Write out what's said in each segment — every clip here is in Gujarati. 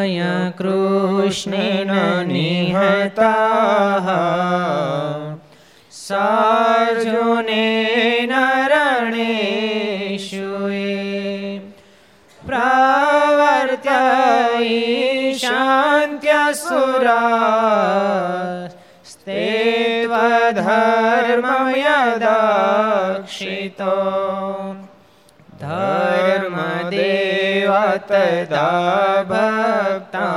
स्वयं कृष्णेन निहताः सार्जुनेन रणेषु प्रवर्त्य शान्त्यसुरा स्ते त्वधर्मयदक्षितो धर्मदेव तदा भक्ता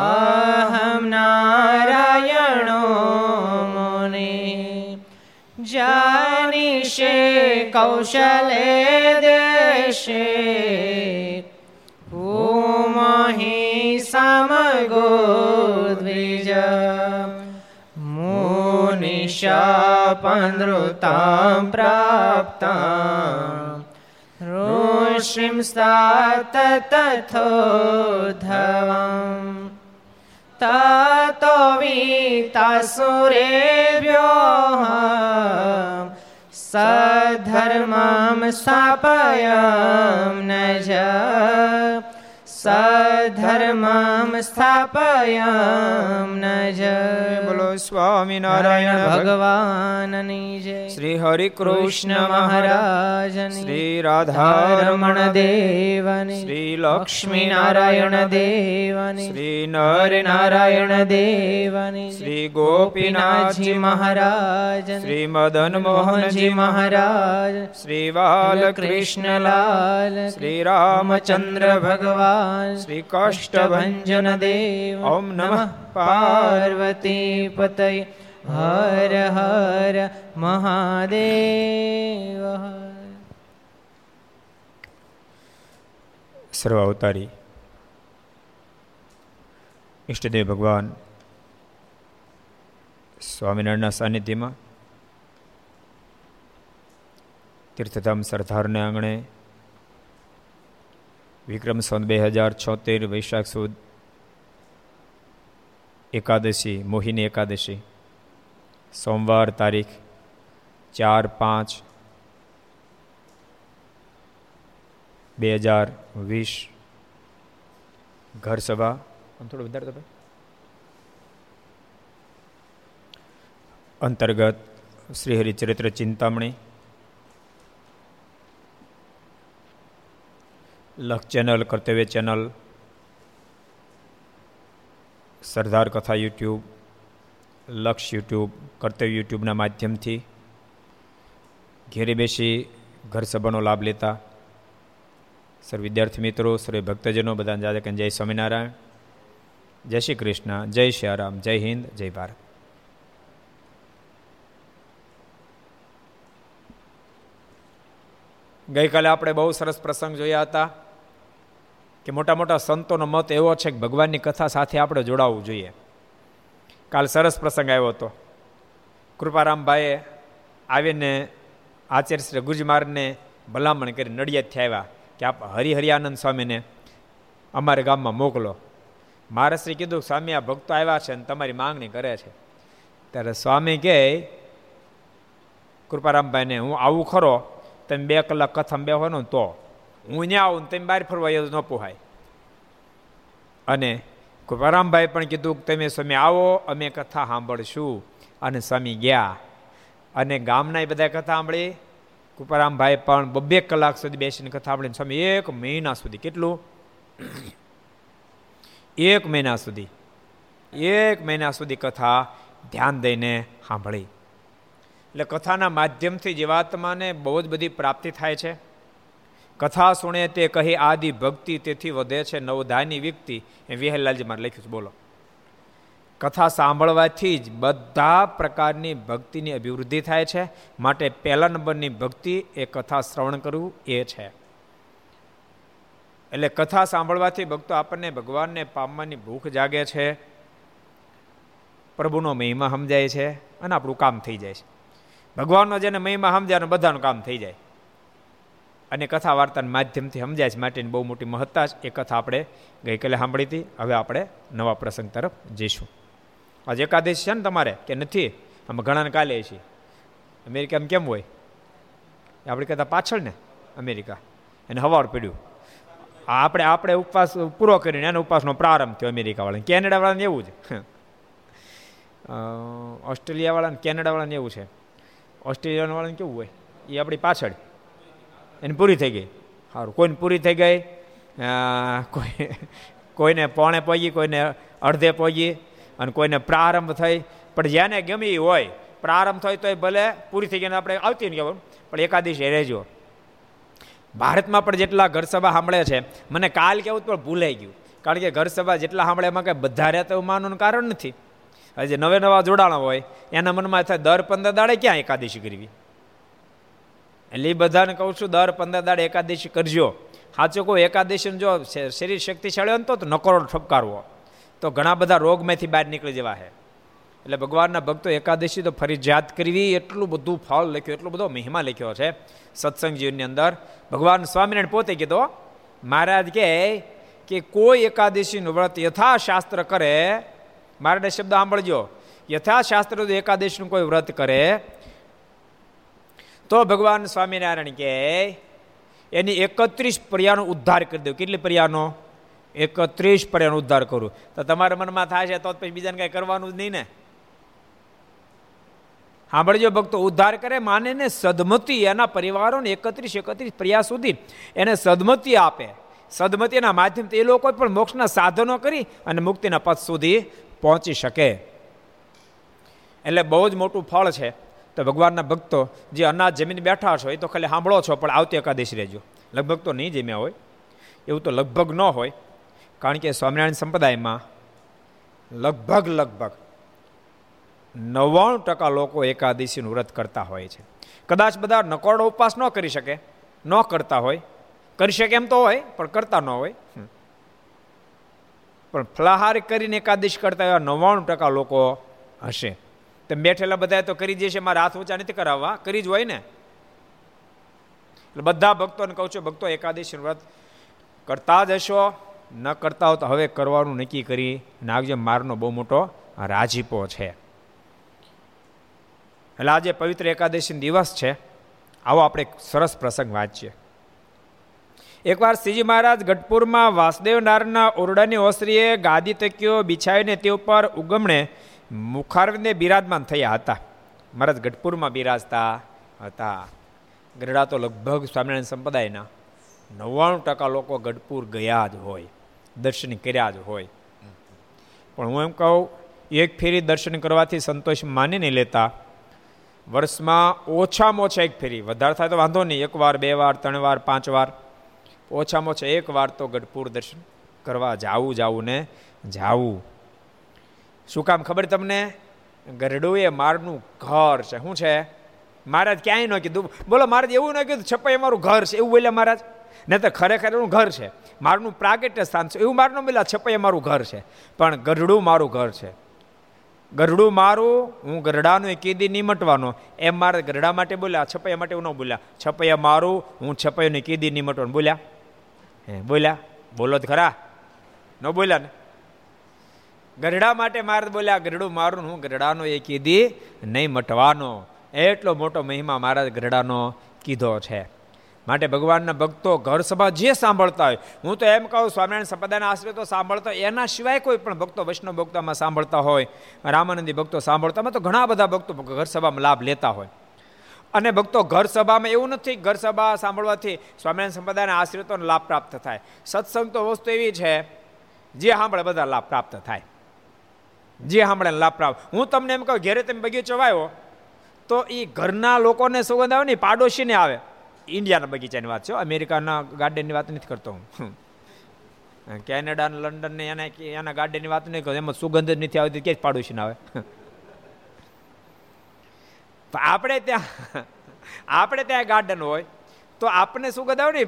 अहं नारायणो मुनि जानिषे कौशले देशे भूमहि समगो द्विज मुनिशापनृतां प्राप्ता ऋषिं सात तथोद्धवम् ततो वीतासुरेभ्योः सधर्मं स्थापय नज सधर्मं स्थापय न સ્વામિનારાયણ ભગવાનની જય. શ્રી હરિ કૃષ્ણ મહારાજ શ્રી રાધારમણ દેવની શ્રી લક્ષ્મી નારાયણ દેવની શ્રી નર નારાયણ દેવની શ્રી ગોપીનાથજી મહારાજ શ્રી મદન મોહનજી મહારાજ શ્રી બાલકૃષ્ણલાલ શ્રી રામચંદ્ર ભગવાન શ્રી કાષ્ટભન દેવ ઓમ નમઃ પાર્વતી પતય હર હર મહાદેવ સર્વ અવતારી ઈષ્ટદેવ ભગવાન સ્વામિનારાયણના સાનિધ્યમાં। તીર્થધામ સરદારને આંગણે। વિક્રમ સંત બે હજાર છોતેર વૈશાખ સુદ એકાદશી મોહિની એકાદશી સોમવાર તારીખ ચાર પાંચ બે હજાર વીસ ઘર સભા થોડું વધારે તો અંતર્ગત શ્રી હરિચરિત્ર ચિંતામણી લક્ષ ચેનલ કર્તવ્ય ચેનલ સરદાર કથા યુટ્યુબ, લક્ષ યુટ્યુબ, કર્તવ્ય યુટ્યુબના માધ્યમથી ઘેરે બેસી ઘર સભાનો લાભ લેતા. સર વિદ્યાર્થી મિત્રો સર્વે ભક્તજનો બધા જાદે કે જય સ્વામિનારાયણ, જય શ્રી કૃષ્ણ, જય શ્રી રામ જય હિન્દ, જય ભારત. ગઈકાલે આપણે બહુ સરસ પ્રસંગ જોયા હતા. કે મોટા મોટા સંતોનો મત એવો છે કે ભગવાનની કથા સાથે આપણે જોડાવવું જોઈએ. કાલ સરસ પ્રસંગ આવ્યો હતો. કૃપારામભાઈએ આવીને આચાર્ય શ્રી ગુજમારને ભલામણ કરી નડિયાદથી આવ્યા કે આપ હરિહરિયાનંદ સ્વામીને અમારે ગામમાં મોકલો. મારે શ્રી કીધું, સ્વામી, આ ભક્તો આવ્યા છે અને તમારી માંગણી કરે છે. ત્યારે સ્વામી કહે, કૃપારામભાઈને, હું આવું ખરો. તમે બે કલાક કથામાં બેહો ને તો હું ત્યાં આવું તમે બહાર ફરવા ન પોહાય. અને રામભાઈ પણ કીધું કે તમે સ્વામી આવો, અમે કથા સાંભળશું. અને સ્વામી ગયા. અને ગામના બધા કથા સાંભળી. કુપારામભાઈ પણ બબ્બે કલાક સુધી બેસીને કથા સાંભળીને સ્વામી એક મહિના સુધી કેટલું? એક મહિના સુધી. એક મહિના સુધી કથા ધ્યાન દઈને સાંભળી. એટલે કથાના માધ્યમથી જીવાત્માને બહુ જ બધી પ્રાપ્તિ થાય છે. કથા સુણે તે કહી, આદિ ભક્તિ તેથી વધે છે, નવધાની વ્યક્તિ એ વિહલાલજી મારે લખ્યું છે. બોલો. કથા સાંભળવાથી જ બધા પ્રકારની ભક્તિની અભિવૃદ્ધિ થાય છે. માટે પહેલા નંબરની ભક્તિ એ કથા શ્રવણ કરવું એ છે. એટલે કથા સાંભળવાથી ભક્તો આપણને ભગવાનને પામવાની ભૂખ જાગે છે. પ્રભુનો મહિમા સમજાય છે અને આપણું કામ થઈ જાય છે. ભગવાનનો જેને મહિમા સમજાય બધાનું કામ થઈ જાય. અને કથા વાર્તાના માધ્યમથી સમજાય છે. માટેની બહુ મોટી મહત્તા છે. એ કથા આપણે ગઈકાલે સાંભળી હતી. હવે આપણે નવા પ્રસંગ તરફ જઈશું. આજે એકાદશ છે ને તમારે? કે નથી? અમે ઘણાને કાલે છીએ. અમેરિકામાં કેમ હોય? આપણે કહેતા પાછળ ને, અમેરિકા. એને હવાર પડ્યું. આપણે આપણે ઉપવાસ પૂરો કરીને એનો ઉપવાસનો પ્રારંભ થયો અમેરિકાવાળાને. કેનેડાવાળાને એવું જ. ઓસ્ટ્રેલિયાવાળાને, કેનેડાવાળાને એવું છે. ઓસ્ટ્રેલિયાવાળાને કેવું હોય? એ આપણી પાછળ. એની પૂરી થઈ ગઈ. સારું કોઈને પૂરી થઈ ગઈ કોઈ, કોઈને પોણે પહોંચી કોઈને અડધે પહોંચી અને કોઈને પ્રારંભ થઈ. પણ જેને ગમી હોય, પ્રારંભ થાય તોય ભલે પૂરી થઈ ગઈને આપણે આવતી ને કહેવાનું પણ એકાદશી રહેજો. ભારતમાં પણ જેટલા ઘર સભા સાંભળે છે, મને કાલ કેવું પણ ભૂલાઈ ગયું. કારણ કે ઘર સભા જેટલા સાંભળે એમાં કંઈ બધા રહેતા એવું માનવાનું કારણ નથી. હજી નવે નવા જોડાણા હોય, એના મનમાં થાય દર પંદર દાડે ક્યાં એકાદશી કરવી? એટલે એ બધાને કહું છું, દર પંદર દાડ એકાદશી કરજો. સાચો કહું, એકાદશીને જો શરીર શક્તિશાળી હોય તો નકરો ઠપકારવો. તો ઘણા બધા રોગમાંથી બહાર નીકળી જવા છે એટલે ભગવાનના ભક્તો એકાદશી તો ફરજિયાત કરવી, એટલું બધું ફળ લખ્યું, એટલું બધો મહિમા લખ્યો છે સત્સંગ જીવનની અંદર. ભગવાન સ્વામિનારાયણ પોતે કીધો મહારાજ કહે કે કોઈ એકાદશીનું વ્રત યથાશાસ્ત્ર કરે. મારા શબ્દ સાંભળજો. યથાશાસ્ત્ર એકાદશીનું કોઈ વ્રત કરે તો ભગવાન સ્વામિનારાયણ કે, એની એકત્રીસ પર્યાનો ઉદ્ધાર કરી દઉં કેટલી પર્યાનો? એકત્રીસ પર્યાનો ઉદ્ધાર કરું. તો તમારા મનમાં થાય છે તો પછી બીજાને કાંઈ કરવાનું જ નહીં ને. સાંભળજો, ભક્તો, ઉદ્ધાર કરે માને ને સદમતી એના પરિવારોને એકત્રીસ એકત્રીસ પ્રયાસ સુધી એને સદમતી આપે. સદમતીના માધ્યમથી એ લોકો પણ મોક્ષના સાધનો કરી અને મુક્તિના પદ સુધી પહોંચી શકે. એટલે બહુ જ મોટું ફળ છે. તો ભગવાનના ભક્તો જે અનાજ જમીન બેઠા છો, એ તો ખાલી સાંભળો છો, પણ આવતી એકાદશી રહેજો. લગભગ તો નહીં જમ્યા હોય. એવું તો લગભગ ન હોય. કારણ કે સ્વામિનારાયણ સંપ્રદાયમાં લગભગ લગભગ નવ્વાણું ટકા લોકો એકાદશીનું વ્રત કરતા હોય છે. કદાચ બધા નકોરડો ઉપવાસ ન કરી શકે, ન કરતા હોય. કરી શકે એમ તો હોય, પણ કરતા ન હોય. પણ ફલાહાર કરીને એકાદશી કરતા એવા નવ્વાણું ટકા લોકો હશે. તેમ બેઠેલા બધા તો કરી જશે મારા હાથ ઊંચા નથી કરાવવા. કરી જ હોય ને? એટલે બધા ભક્તોને કહું છું, ભક્તો એકાદશી વ્રત કરતા જ હશો, ન કરતા હો તો હવે કરવાનું નક્કી કરી નાગજે, મારનો બહુ મોટો રાજીપો છે. એટલે આજે પવિત્ર એકાદશી દિવસ છે. આવો આપણે સરસ પ્રસંગ વાંચીએ. એકવાર શ્રીજી મહારાજ ગઢપુરમાં વાસુદેવ નારાયણના ઓરડાની ઓસરીએ ગાદી તક્યો બિછાવીને તે ઉપર ઉગમણે મુખારવિંદે બિરાજમાન થયા હતા. મહારાજ ગઢપુરમાં બિરાજતા હતા. ગઢડા તો લગભગ સ્વામિનારાયણ સંપ્રદાયના નવ્વાણું ટકા લોકો ગઢપુર ગયા જ હોય, દર્શન કર્યા જ હોય. પણ હું એમ કહું, એક ફેરી દર્શન કરવાથી સંતોષ માની નહીં લેતા. વર્ષમાં ઓછામાં ઓછા એક ફેરી, વધારે થાય તો વાંધો નહીં, એક વાર, બે વાર, ત્રણ વાર, પાંચ વાર. ઓછામાં ઓછા એક વાર તો ગઢપુર દર્શન કરવા જાવું જાવું ને જાવું. શું કામ ખબર તમને? ગરડું એ મારનું ઘર છે. શું છે? મહારાજ ક્યાંય ન કીધું. બોલો, મહારાજ, એવું ન કીધું, છપાઈ મારું ઘર છે. એવું બોલ્યા મહારાજ? ને તો ખરેખર એનું ઘર છે. મારનું પ્રાગટ્ય સ્થાન છે. એવું મારનું બોલ્યા છપાઈ મારું ઘર છે. પણ ગરડું મારું ઘર છે. ગરડું મારું, હું ગરડાનું એ કીધી નિમટવાનો. એમ મારે ગરડા માટે બોલ્યા છપૈયા માટે એવું ન બોલ્યા. છપૈયા મારું હું છપૈયાને કીધી નિમટવાનું. બોલ્યા? હે, બોલ્યા? બોલો જ ખરા. ન બોલ્યા ને? ગરડા માટે મારે બોલ્યા, ગરડું મારું હું ગરડાનો એ કીધી નહીં મટવાનો. એટલો મોટો મહિમા મારા ગરડાનો કીધો છે. માટે ભગવાનના ભક્તો ઘર સભા જે સાંભળતા હોય, હું તો એમ કહું, સ્વામિનારાયણ સંપ્રદાયના આશરે તો સાંભળતો એના સિવાય કોઈ પણ ભક્તો વૈષ્ણવ ભક્તોમાં સાંભળતા હોય, રામાનંદી ભક્તો સાંભળતા તો ઘણા બધા ભક્તો ઘર સભામાં લાભ લેતા હોય. અને ભક્તો ઘર સભામાં એવું નથી, ઘર સભા સાંભળવાથી સ્વામિનારાયણ સંપ્રદાયના આશ્રિતોને લાભ પ્રાપ્ત થાય. સત્સંગ તો વસ્તુ એવી છે, જે સાંભળે બધા લાભ પ્રાપ્ત થાય. જે સાંભળે લાપરાવ. હું તમને એમ કહું, ઘેરે તમે બગીચો વાવ્યો, તો એ ઘરના લોકોને સુગંધ આવે ને પાડોશીને આવે. ઇન્ડિયાના બગીચાની વાત છે અમેરિકાના ગાર્ડનની વાત નથી કરતો હું. કેનેડા લંડન ને એના એના ગાર્ડનની વાત નહીં કરું એમાં સુગંધ જ નથી આવતી ક્યાંય પાડોશી આવે? આપણે ત્યાં આપણે ત્યાં ગાર્ડન હોય, તો આપણે સુગંધ આવે ને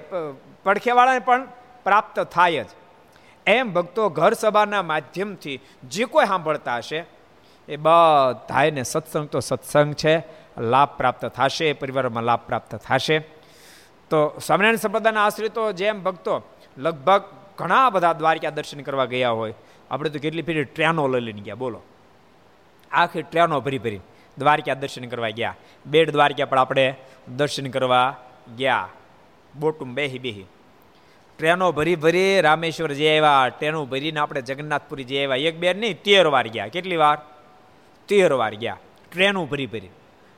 પડખેવાળાને પણ પ્રાપ્ત થાય જ. એમ ભક્તો ઘર સભાના માધ્યમથી જે કોઈ સાંભળતા હશે, એ બધાને સત્સંગ તો સત્સંગ છે, લાભ પ્રાપ્ત થશે પરિવારમાં લાભ પ્રાપ્ત થશે. તો સ્વામિનારાયણ સંપ્રદાયના આશ્રિતો જેમ ભક્તો લગભગ ઘણા બધા દ્વારકા દર્શન કરવા ગયા હોય, આપણે તો કેટલી ફેરી ટ્રેનો લઈ લઈને ગયા, બોલો. આખી ટ્રેનો ભરી ભરી દ્વારકા દર્શન કરવા ગયા. બેડ દ્વારકા પણ આપણે દર્શન કરવા ગયા. બોટું બેહી બેહી. ટ્રેનો ભરી ભરી રામેશ્વર જે આવ્યા. ટ્રેનો ભરીને આપણે જગન્નાથપુરી જે આવ્યા. એક બે નહીં, તેર વાર ગયા. કેટલી વાર? તેર વાર ગયા. ટ્રેનો ભરી ભરી.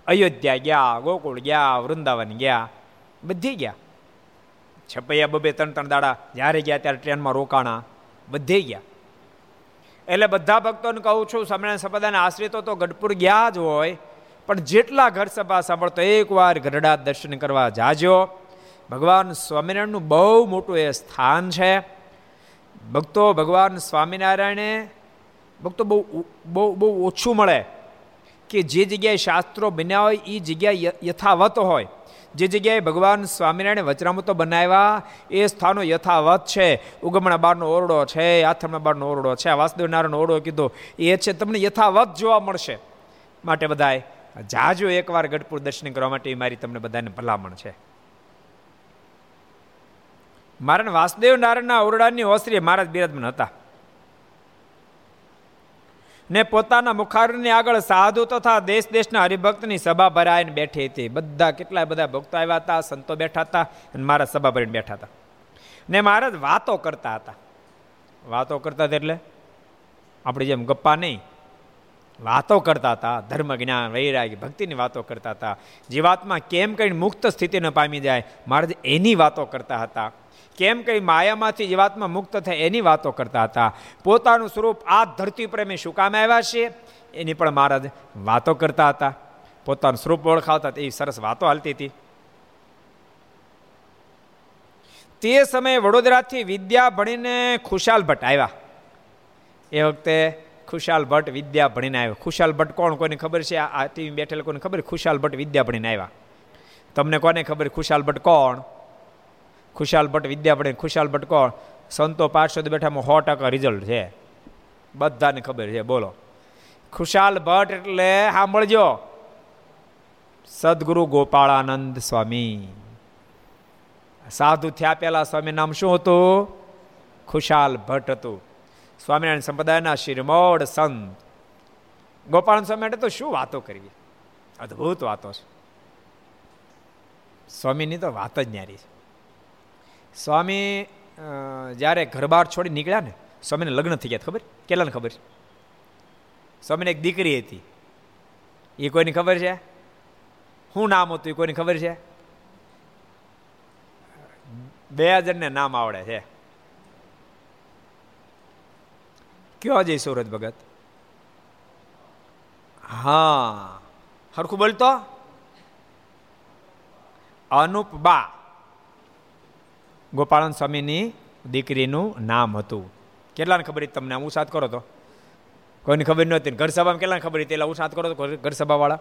અયોધ્યા ગયા, ગોકુળ ગયા, વૃંદાવન ગયા. બધી ગયા. છપૈયા બબે ત્રણ ત્રણ દાડા જ્યારે ગયા ત્યારે ટ્રેનમાં રોકાણા. બધે ગયા. એટલે બધા ભક્તોને કહું છું સ્વામિનારાયણ સંપ્રદાયના આશ્રિતો તો ગઢપુર ગયા જ હોય, પણ જેટલા ઘર સભા સાંભળતો એકવાર ગઢડા દર્શન કરવા જાજો. ભગવાન સ્વામિનારાયણનું બહુ મોટું એ સ્થાન છે. ભક્તો ભગવાન સ્વામિનારાયણે ભક્તો બહુ બહુ બહુ ઓછું મળે કે જે જગ્યાએ શાસ્ત્રો બન્યા હોય એ જગ્યા યથાવત હોય. જે જગ્યાએ ભગવાન સ્વામિનારાયણ વચરામૃતો બનાવ્યા, એ સ્થાનો યથાવત છે. ઉગમણા બારનો ઓરડો છે, આથમણા બારનો ઓરડો છે વાસુદેવ નારાયણ ઓરડો કીધો, એ છે, તમને યથાવત જોવા મળશે. માટે બધાએ જાજો એકવાર ગઢપુર દર્શન કરવા માટે મારી તમને બધાને ભલામણ છે. મારા વાસુદેવ નારાયણના ઓરડાની ઓસરી મહારાજ બિરાજમાન હતા. ને પોતાના મુખારની આગળ સાધુ તથા દેશ દેશના હરિભક્તની સભા ભરાઈને બેઠી હતી. બધા કેટલાય બધા ભક્તો આવ્યા હતા, સંતો બેઠા હતા અને મારા સભા ભરીને બેઠા હતા. ને મહારાજ વાતો કરતા હતા. વાતો કરતા હતા એટલે? આપણી જેમ ગપ્પા નહીં. વાતો કરતા હતા, ધર્મ જ્ઞાન વૈરાગી ભક્તિની વાતો કરતા હતા. જીવાત્મા કેમ કઈ મુક્ત સ્થિતિને પામી જાય? મહારાજ એની વાતો કરતા હતા. કેમ કઈ માયામાંથી જીવાત્મા મુક્ત થાય એની વાતો કરતા હતા. પોતાનું સ્વરૂપ આ ધરતી પર અમે શું કામ આવ્યા છીએ? એની પણ મહારાજ વાતો કરતા હતા. પોતાનું સ્વરૂપ ઓળખાવતા એ સરસ વાતો હાલતી હતી. તે સમયે વડોદરાથી વિદ્યા ભણીને ખુશાલ ભટ્ટ આવ્યા. એ વખતે ખુશાલ ભટ્ટ વિદ્યા ભણીને આવ્યો. ખુશાલ ભટ્ટ કોણ? કોઈને ખબર છે? આ ટીવી બેઠેલા કોને ખબર? ખુશાલ ભટ્ટ વિદ્યા ભણીને આવ્યા. તમને કોને ખબર? ખુશાલ ભટ્ટ કોણ? ખુશાલ ભટ્ટ વિદ્યા ખુશાલ ભટ્ટ કોણ? સંતો પાર્ષદ બેઠામાં સો ટકા રિઝલ્ટ છે. બધાને ખબર છે, બોલો. ખુશાલ ભટ્ટ એટલે સાંભળજો. સદગુરુ ગોપાળાનંદ સ્વામી. સાધુ થયા પેલા સ્વામી નામ શું હતું? ખુશાલ ભટ્ટ હતું. સ્વામિનારાયણ સંપ્રદાયના શિરમોડ સંત. ગોપાલ સ્વામી માટે તો શું વાતો કરવી? અદ્ભુત વાતો છે. સ્વામીની તો વાત જ ન્યારી છે. સ્વામી જ્યારે ઘરબાર છોડી નીકળ્યા ને, સ્વામીને લગ્ન થઈ ગયા, ખબર? કેટલાને ખબર? છે સ્વામીને એક દીકરી હતી. એ કોઈની ખબર છે? શું નામ હતું એ કોઈની ખબર છે? બે જણને નામ આવડે છે. કયો જય સુરત ભગત? હા. હરખું બોલતો? અનુપબા ગોપાળન સ્વામીની દીકરીનું નામ હતું. કેટલાને ખબર હતી તમને? હું સાથ કરો તો. કોઈને ખબર નહોતી ઘર સભામાં કેટલાને ખબર હતી? એટલે સાથ કરો તો ઘર સભાવાળા.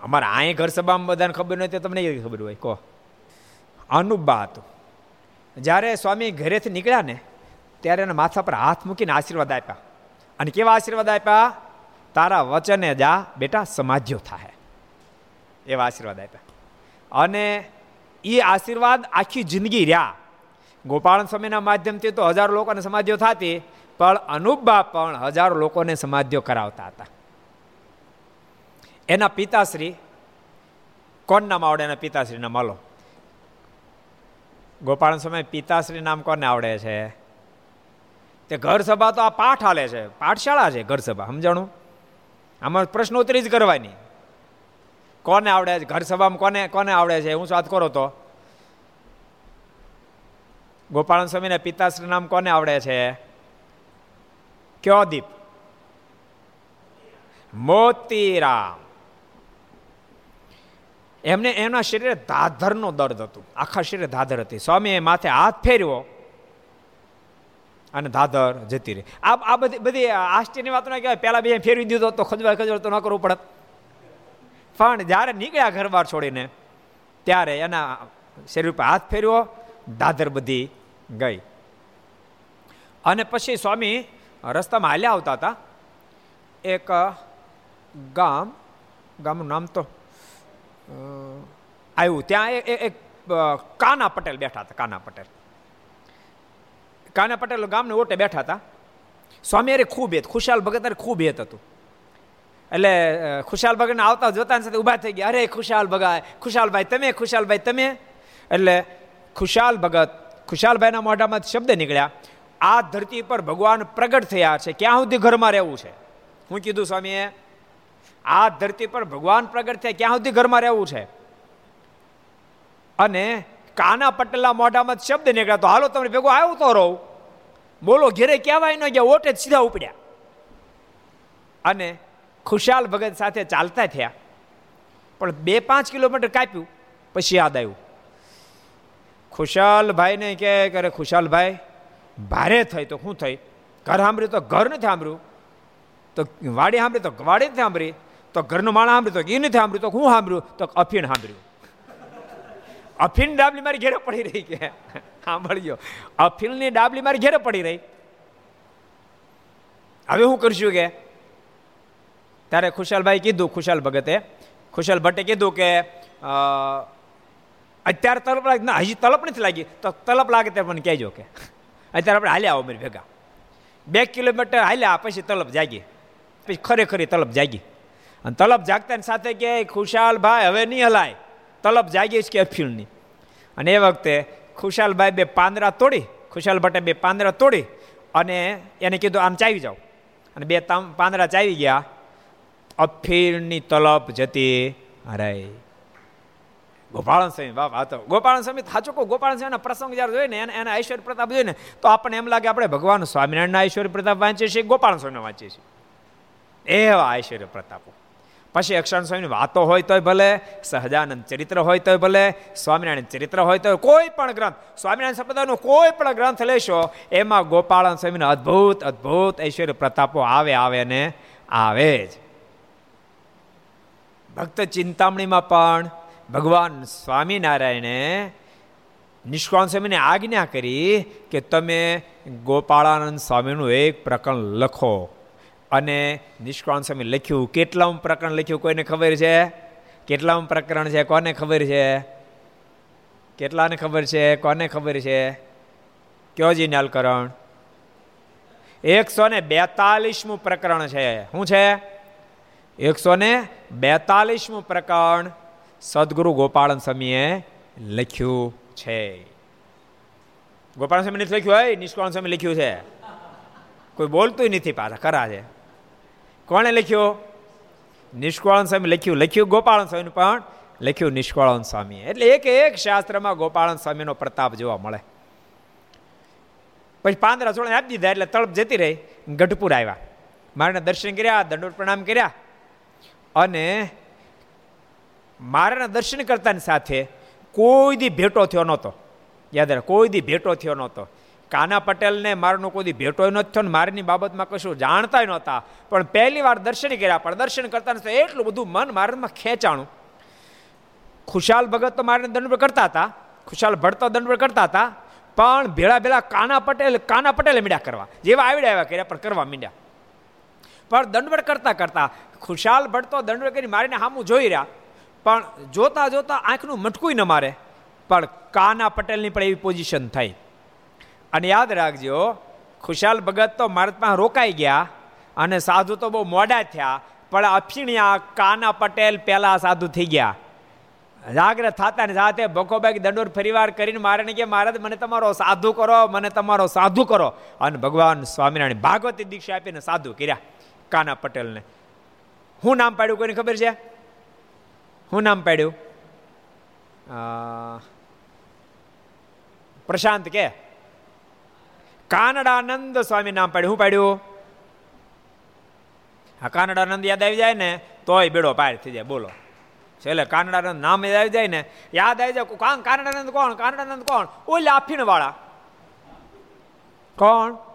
અમારા અહીં ઘર સભામાં બધાને ખબર નહોતી તમને એ ખબર હોય? કહો. અનુબા હતું જ્યારે સ્વામી ઘરેથી નીકળ્યા ને, ત્યારે એના માથા પર હાથ મૂકીને આશીર્વાદ આપ્યા. અને કેવા આશીર્વાદ આપ્યા? તારા વચને જા, બેટા સમાધ્યો થાય એવા આશીર્વાદ આપ્યા. અને એ આશીર્વાદ આખી જિંદગી રહ્યા. ગોપાલ સ્વામીના માધ્યમથી તો હજારો લોકોને સમાધિઓ થતી, પણ અનુપબા પણ હજારો લોકોને સમાધિઓ કરાવતા હતા. એના પિતાશ્રી, કોણ નામ આવડે એના પિતાશ્રીના? માલો. ગોપાલ સ્વામી, પિતાશ્રી નામ કોને આવડે છે? તે ઘર સભા તો આ પાઠ હાલે છે, પાઠશાળા છે ઘર સભા, સમજાણું? આમાં પ્રશ્નોત્તરી જ કરવાની. કોને આવડે છે? ઘર સભામાં કોને કોને આવડે છે? હું વાત કરો તો. ગોપાલ સ્વામીના પિતાશ્રી નામ કોને આવડે છે? કયો દીપ? મોતીરામ. એમને, એના શરીરે ધાધરનો દર્દ હતું. આખા શરીરે ધાધર હતી. સ્વામીએ માથે હાથ ફેર્યો અને ધાધર જતી રહી. આ આ બધી બધી આશ્ચર્યની વાતો ના કહેવાય. પહેલાં બે ફેરવી દીધો તો ખજવા ખજવાય તો ન કરવું પડત. પણ જ્યારે નીકળ્યા ઘર છોડીને, ત્યારે એના શરીર પર હાથ ફેરવ્યો દાદર બધી ગઈ. અને પછી સ્વામી રસ્તામાં હાલ્યા આવતા હતા. એક ગામ, ગામનું નામ તો આવ્યું. ત્યાં એક કાના પટેલ બેઠા હતા, કાના પટેલ. કાના પટેલ ગામને ઓટે બેઠા હતા. સ્વામી અરે ખૂબ હેત, ખુશાલ ભગત અરે ખૂબ હેત હતું. એટલે ખુશાલ ભગતને આવતા જોતા સાથે ઊભા થઈ ગયા. અરે, ખુશાલ ભગાય ખુશાલભાઈ તમે ખુશાલભાઈ તમે? એટલે ખુશાલ ભગત ખુશાલભાઈના મોઢામાં શબ્દ નીકળ્યા. આ ધરતી પર ભગવાન પ્રગટ થયા છે. ક્યાં સુધી ઘરમાં રહેવું છે? હું કીધું, સ્વામીએ, આ ધરતી પર ભગવાન પ્રગટ થયા, ક્યાં સુધી ઘરમાં રહેવું છે? અને કાના પટેલના મોઢામાં શબ્દ નીકળ્યા તો, હાલો, તમે ભેગો આવ્યો તો રહું. બોલો, ઘેરે કહેવાય ન ગયા, ઓટે જ સીધા ઉપડ્યા. અને ખુશાલ ભગત સાથે ચાલતા થયા. પણ બે પાંચ કિલોમીટર કાપ્યું, પછી યાદ આવ્યું. ખુશાલભાઈને કે કરે ખુશાલભાઈ ભારે થઈ તો શું થઈ? ઘર સાંભળ્યું તો ઘર નથી સાંભળ્યું. તો વાડી સાંભળી તો વાડી નથી સાંભળી. તો ઘરનું માણસ સાંભળ્યું તો એ નથી સાંભળ્યું. તો હું સાંભળ્યું? તો અફીણ સાંભળ્યું. અફીણ ડાબલી મારી ઘેરે પડી રહી કે સાંભળ્યો અફીણની ડાબલી મારી ઘેરે પડી રહી. હવે હું કરશું કે ત્યારે ખુશાલભાઈ કીધું, ખુશાલ ભગતે, ખુશાલ ભટ્ટે કીધું કે અત્યારે તલપ લાગે, ના, હજી તલપ નથી લાગી, તો તલપ લાગે ત્યારે મને કહેજો કે. અત્યારે આપણે હાલ્યા આવો ભેગા. બે કિલોમીટર હાલ્યા, પછી તલપ જાગી. પછી ખરેખરી તલપ જાગી. અને તલપ જાગતા સાથે કે ખુશાલભાઈ, હવે નહીં હલાય. તલપ જાગી છે કે અફીણની. અને એ વખતે ખુશાલભાઈ બે પાંદડા તોડી, ખુશાલ ભટ્ટે બે પાંદડા તોડી, અને એને કીધું, આમ ચાવી જાઓ. અને બે પાંદડા ચાવી ગયા. અફીણની તલપ જતી હરાય. ગોપાલ સ્વામી બાપ આ તો ગોપાલ સ્વામી સાચું કહું, ગોપાળન સ્વામીના પ્રસંગ જ્યારે જોઈએ ને, એના ઐશ્વર્ય પ્રતાપ જોઈએ ને, તો આપણને એમ લાગે આપણે ભગવાન સ્વામિનારાયણના ઐશ્વર્ય પ્રતાપ વાંચીએ છીએ ગોપાલ સ્વામી વાંચીએ છીએ. એવા ઐશ્વર્ય પ્રતાપો. પછી અક્ષર સ્વામીની વાતો હોય તોય ભલે, સહજાનંદ ચરિત્ર હોય તોય ભલે, સ્વામિનારાયણ ચરિત્ર હોય તો કોઈ પણ ગ્રંથ, સ્વામિનારાયણ સંપ્રદાયનો કોઈ પણ ગ્રંથ લેશો, એમાં ગોપાળન સ્વામીના અદ્ભુત અદ્ભુત ઐશ્વર્ય પ્રતાપો આવે આવે ને આવે જ. ભક્ત ચિંતામણીમાં પણ ભગવાન સ્વામિનારાયણે નિષ્કાળ સ્વામીને આજ્ઞા કરી કે તમે ગોપાળાનંદ સ્વામીનું એક પ્રકરણ લખો. અને નિષ્કાળ સ્વામી લખ્યું, કેટલામ પ્રકરણ લખ્યું કોઈને ખબર છે? કેટલામ પ્રકરણ છે? કોને ખબર છે? કેટલાને ખબર છે? કોને ખબર છે? કયો જી નાલકરણ એકસો ને બેતાલીસમું પ્રકરણ છે. શું છે? એકસો ને બેતાલીસમું પ્રકરણ સદગુરુ ગોપાળન સ્વામીએ લખ્યું છે. ગોપાલ સ્વામી નથી લખ્યું? હોય નિષ્કાળ સ્વામી લખ્યું છે. કોઈ બોલતું નથી પાછા ખરા છે કોણે લખ્યું? નિષ્કાળન સ્વામી લખ્યું. લખ્યું ગોપાળન સ્વામી પણ લખ્યું નિષ્કાળન સ્વામી એટલે એક એક શાસ્ત્રમાં ગોપાળન સ્વામીનો પ્રતાપ જોવા મળે. પછી પાંદરા છોડને આપી દીધા, એટલે તળપ જતી રહી. ગઢપુર આવ્યા. મારે દર્શન કર્યા દંડોટ પ્રણામ કર્યા. અને મારાના દર્શન કરતાની સાથે કોઈ દી ભેટો થયો નહોતો. યાદ રાખ, કોઈ દી ભેટો થયો નહોતો. કાના પટેલને મારનો કોઈ ભેટો નથી થયો ને મારની બાબતમાં કશું જાણતા નહોતા. પણ પહેલી વાર દર્શન કર્યા, પણ દર્શન કરતા એટલું બધું મન મારામાં ખેંચાણું. ખુશાલ ભગત તો મારને દંડ કરતા હતા, ખુશાલ ભટ્ટ દંડ કરતા હતા, પણ ભેળા ભેળા કાના પટેલ, કાના પટેલે મીડ્યા કરવા. જેવા આવડ્યા આવ્યા કર્યા, પણ કરવા મીડ્યા પણ દંડવડ કરતા કરતા, ખુશાલ ભટ્ટો દંડવડ કરી મારીને સામું જોઈ રહ્યા. પણ જોતા જોતા આંખનું મટકું ન મારે. પણ કાના પટેલની પણ એવી પોઝિશન થઈ. અને યાદ રાખજો, ખુશાલ ભગત તો મારા પાસે રોકાઈ ગયા અને સાધુ તો બહુ મોડા થયા, પણ અફીણ્યા કાના પટેલ પહેલા સાધુ થઈ ગયા. જાગ્રત થતા ને સાથે બખોબાગ દંડોર ફરીવાર કરીને મારે કે, મહારાજ, મને તમારો સાધુ કરો, મને તમારો સાધુ કરો. અને ભગવાન સ્વામિનારાયણ ભાગવતી દીક્ષા આપીને સાધુ કર્યા. કાના પટેલને. હું નામ પાડ્યું કોઈને ખબર છે? હું નામ પાડ્યું? પ્રશાંત કે? કાનડાનંદ સ્વામી નામ પાડ્યું. શું પાડ્યું? હા, કાનડાનંદ યાદ આવી જાય ને, તોય બેડો પાર થઈ જાય. બોલો. છેલ્લે કાનડાનંદ નામ યાદ આવી જાય ને, યાદ આવી જાય. કાનડાનંદ કોણ? કાનડાનંદ કોણ? ઓલા આફીણ વાળા કોણ?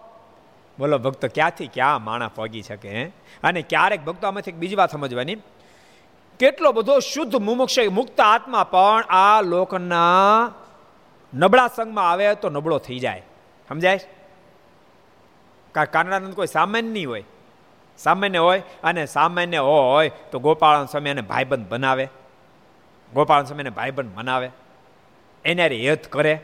બોલો, ભક્તો ક્યાંથી ક્યાં માણા પગી શકે અને ક્યારેક ભક્તો આમાંથી બીજી વાત સમજવાની. કેટલો બધો શુદ્ધ મુમુક્ષ મુક્ત આત્મા, પણ આ લોકના નબળા સંગમાં આવે તો નબળો થઈ જાય. સમજાય? કારણાનંદ કોઈ સામાન્ય નહીં હોય. સામાન્ય હોય અને સામાન્ય હોય તો ગોપાળન સ્વામી એને ભાઈબંધ બનાવે. ગોપાળન સ્વામી એને ભાઈબંધ બનાવે એને હેત કરે.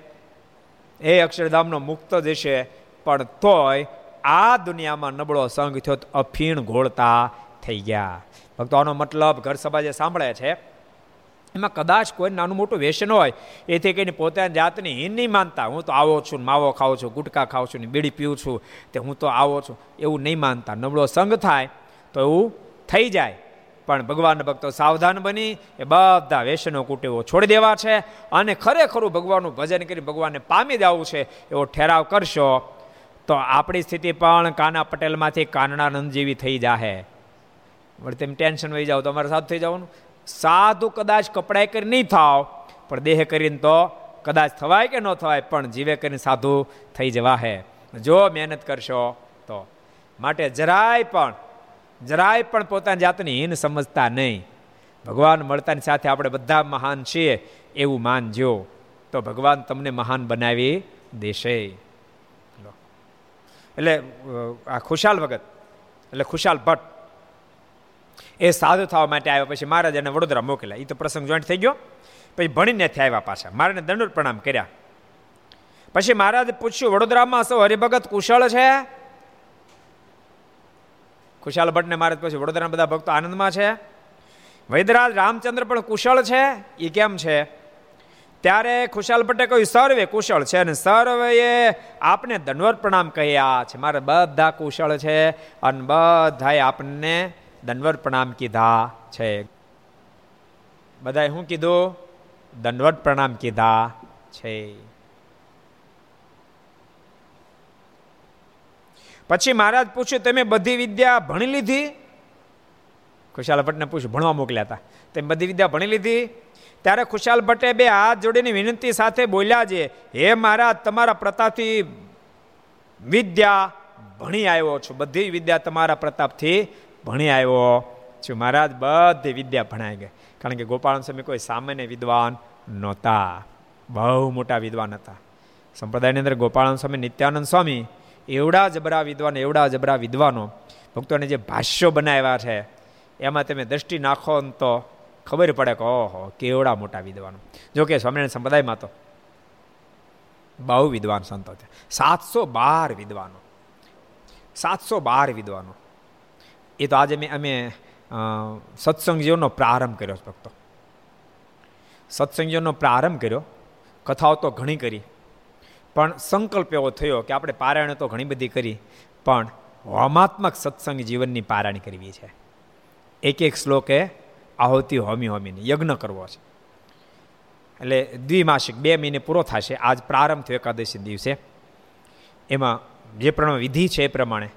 એ અક્ષરધામનો મુક્ત જશે પણ તોય આ દુનિયામાં નબળો સંઘ થયો તો અફીણ ઘોળતા થઈ ગયા. ભક્તો આનો મતલબ ઘર સભા જે સાંભળે છે, એમાં કદાચ કોઈ નાનું મોટું વ્યસન હોય, એથી કહીને પોતાની જાતની હિન નહીં માનતા. હું તો આવો છું માવો ખાઉં છું, ગુટકા ખાઉં છું ને બીડી પીઉં છું, તે હું તો આવો છું, એવું નહીં માનતા. નબળો સંગ થાય તો એવું થઈ જાય. પણ ભગવાન ભક્તો સાવધાન બની, એ બધા વ્યસનો કુટેવો છોડી દેવા છે અને ખરેખરું ભગવાનનું ભજન કરી ભગવાનને પામી દેવું છે, એવો ઠેરાવ કરશો તો આપણી સ્થિતિ પણ કાના પટેલમાંથી કાનડાનંદ જેવી થઈ જાહે. વળી તેમ ટેન્શન વહી જાઓ તો અમારે સાથ થઈ જવાનું. સાધુ કદાચ કપડાય કરી નહીં થાવ, પણ દેહ કરીને તો કદાચ થવાય કે ન થવાય, પણ જીવે કરીને સાધુ થઈ જવા હે જો મહેનત કરશો તો. માટે જરાય પણ જરાય પણ પોતાની જાતની હીન સમજતા નહીં. ભગવાન મળતાની સાથે આપણે બધા મહાન છીએ એવું માનજો. તો ભગવાન તમને મહાન બનાવી દેશે. એટલે આ ખુશાલ ભગત એટલે ખુશાલ ભટ્ટ, એ સાધુ થવા માટે આવ્યા પછી મહારાજ એને વડોદરા મોકલ્યા. એ તો પ્રસંગ જોઈન્ટ થઈ ગયો. પછી ભણીને ત્યાં પાછા. મારાને દંડ પ્રણામ કર્યા. પછી મહારાજ પૂછ્યું, વડોદરામાં સૌ હરિભગત કુશળ છે? ખુશાલ ભટ્ટને મહારાજ પછી વડોદરાના બધા ભક્તો આનંદમાં છે? વૈદરાજ રામચંદ્ર પણ કુશળ છે? એ કેમ છે? ત્યારે ખુશાલ ભટ્ટે કહ્યું, સર્વે કુશળ છે અને સર્વે આપને દંડવત પ્રણામ કહ્યા છે. મારે બધા કુશળ છે અને બધાએ આપને દંડવત પ્રણામ કીધા છે. બધાએ શું કીધું? દંડવત પ્રણામ કીધા છે. પછી મહારાજ પૂછ્યું, તમે બધી વિદ્યા ભણી લીધી? ખુશાલ ભટ્ટને પૂછ્યું, ભણવા મોકલ્યા હતા તમે બધી વિદ્યા ભણી લીધી? ત્યારે ખુશાલ ભટ્ટે બે હાથ જોડીની વિનંતી સાથે બોલ્યા છે, હે મહારાજ, તમારા પ્રતાપથી વિદ્યા ભણી આવ્યો છું. બધી વિદ્યા તમારા પ્રતાપથી ભણી આવ્યો છું. મહારાજ, બધી વિદ્યા ભણાઈ ગઈ. કારણ કે ગોપાલ સ્વામી કોઈ સામાન્ય વિદ્વાન નહોતા. બહુ મોટા વિદ્વાન હતા. સંપ્રદાયની અંદર ગોપાલ સ્વામી, નિત્યાનંદ સ્વામી, એવડા જબરા વિદ્વાન, એવડા જબરા વિદ્વાનો, ભક્તોને જે ભાષ્યો બનાવ્યા છે, એમાં તમે દ્રષ્ટિ નાખો તો ખબર પડે કે ઓહો, કેવડા મોટા વિદ્વાનો. જોકે સ્વામિનારાયણ સંપ્રદાયમાં તો બહુ વિદ્વાન સંતો છે. સાતસો બાર વિદ્વાનો. સાતસો બાર વિદ્વાનો. એ તો આજે મેં અમે સત્સંગ જીવનનો પ્રારંભ કર્યો ભક્તો. સત્સંગ જીવનનો પ્રારંભ કર્યો. કથાઓ તો ઘણી કરી. પણ સંકલ્પ એવો થયો કે આપણે પારાયણ તો ઘણી બધી કરી, પણ હોમાત્મક સત્સંગ જીવનની પારાયણ કરવી છે. એક એક શ્લોકે આહુતિ હોમી હોમીને યજ્ઞ કરવો છે. એટલે દ્વિમાસિક બે મહિને પૂરો થશે. આજ પ્રારંભ થયો એકાદશી દિવસે. એમાં જે પ્રમાણે વિધિ છે એ પ્રમાણે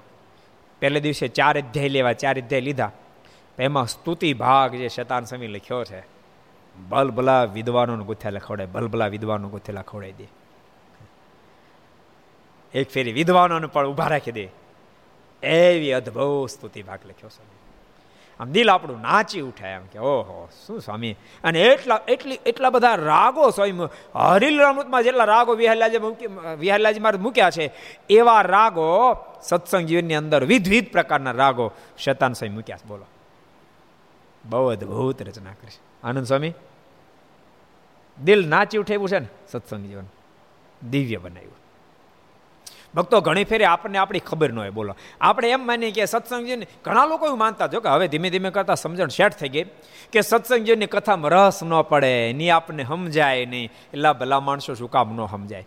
પહેલે દિવસે ચાર અધ્યાય લેવા, ચાર અધ્યાય લીધા. એમાં સ્તુતિ ભાગ જે શતાન સમી લખ્યો છે ભલભલા વિદ્વાનોને ગુથ્યા લખવડાય ભલભલા વિદ્વાનો ગુથ્યા લખવડાવી દે. એક ફેરી વિદ્વાનોને પણ ઊભા રાખી દે. એવી અદભુત સ્તુતિ ભાગ લખ્યો સ્વામી. આમ દિલ આપણું નાચી ઉઠે એમ કે, ઓહો, શું સ્વામી? અને એટલા એટલી એટલા બધા રાગો સ્વામી, હરિલ અમૃતમાં જેટલા રાગો વિહલાજી વિહલાજી મારે મૂક્યા છે, એવા રાગો સત્સંગ જીવનની અંદર વિધવિધ પ્રકારના રાગો શેતાન સ્વામી મૂક્યા છે. બોલો. બહુ અદભુત રચના કરી આનંદ સ્વામી? દિલ નાચી ઉઠે એવું છે ને? સત્સંગ જીવન દિવ્ય બનાવ્યું. ભક્તો ઘણી ફેરી આપણને આપણી ખબર ન હોય, બોલો. આપણે એમ માનીએ કે સત્સંગજીને ઘણા લોકો એવું માનતા જો કે હવે ધીમે ધીમે કરતા સમજણ સેટ થઈ ગઈ કે સત્સંગજીની કથામાં રસ ન પડે ની આપણને સમજાય નહીં. એટલા ભલા માણસો શું કામ ન સમજાય.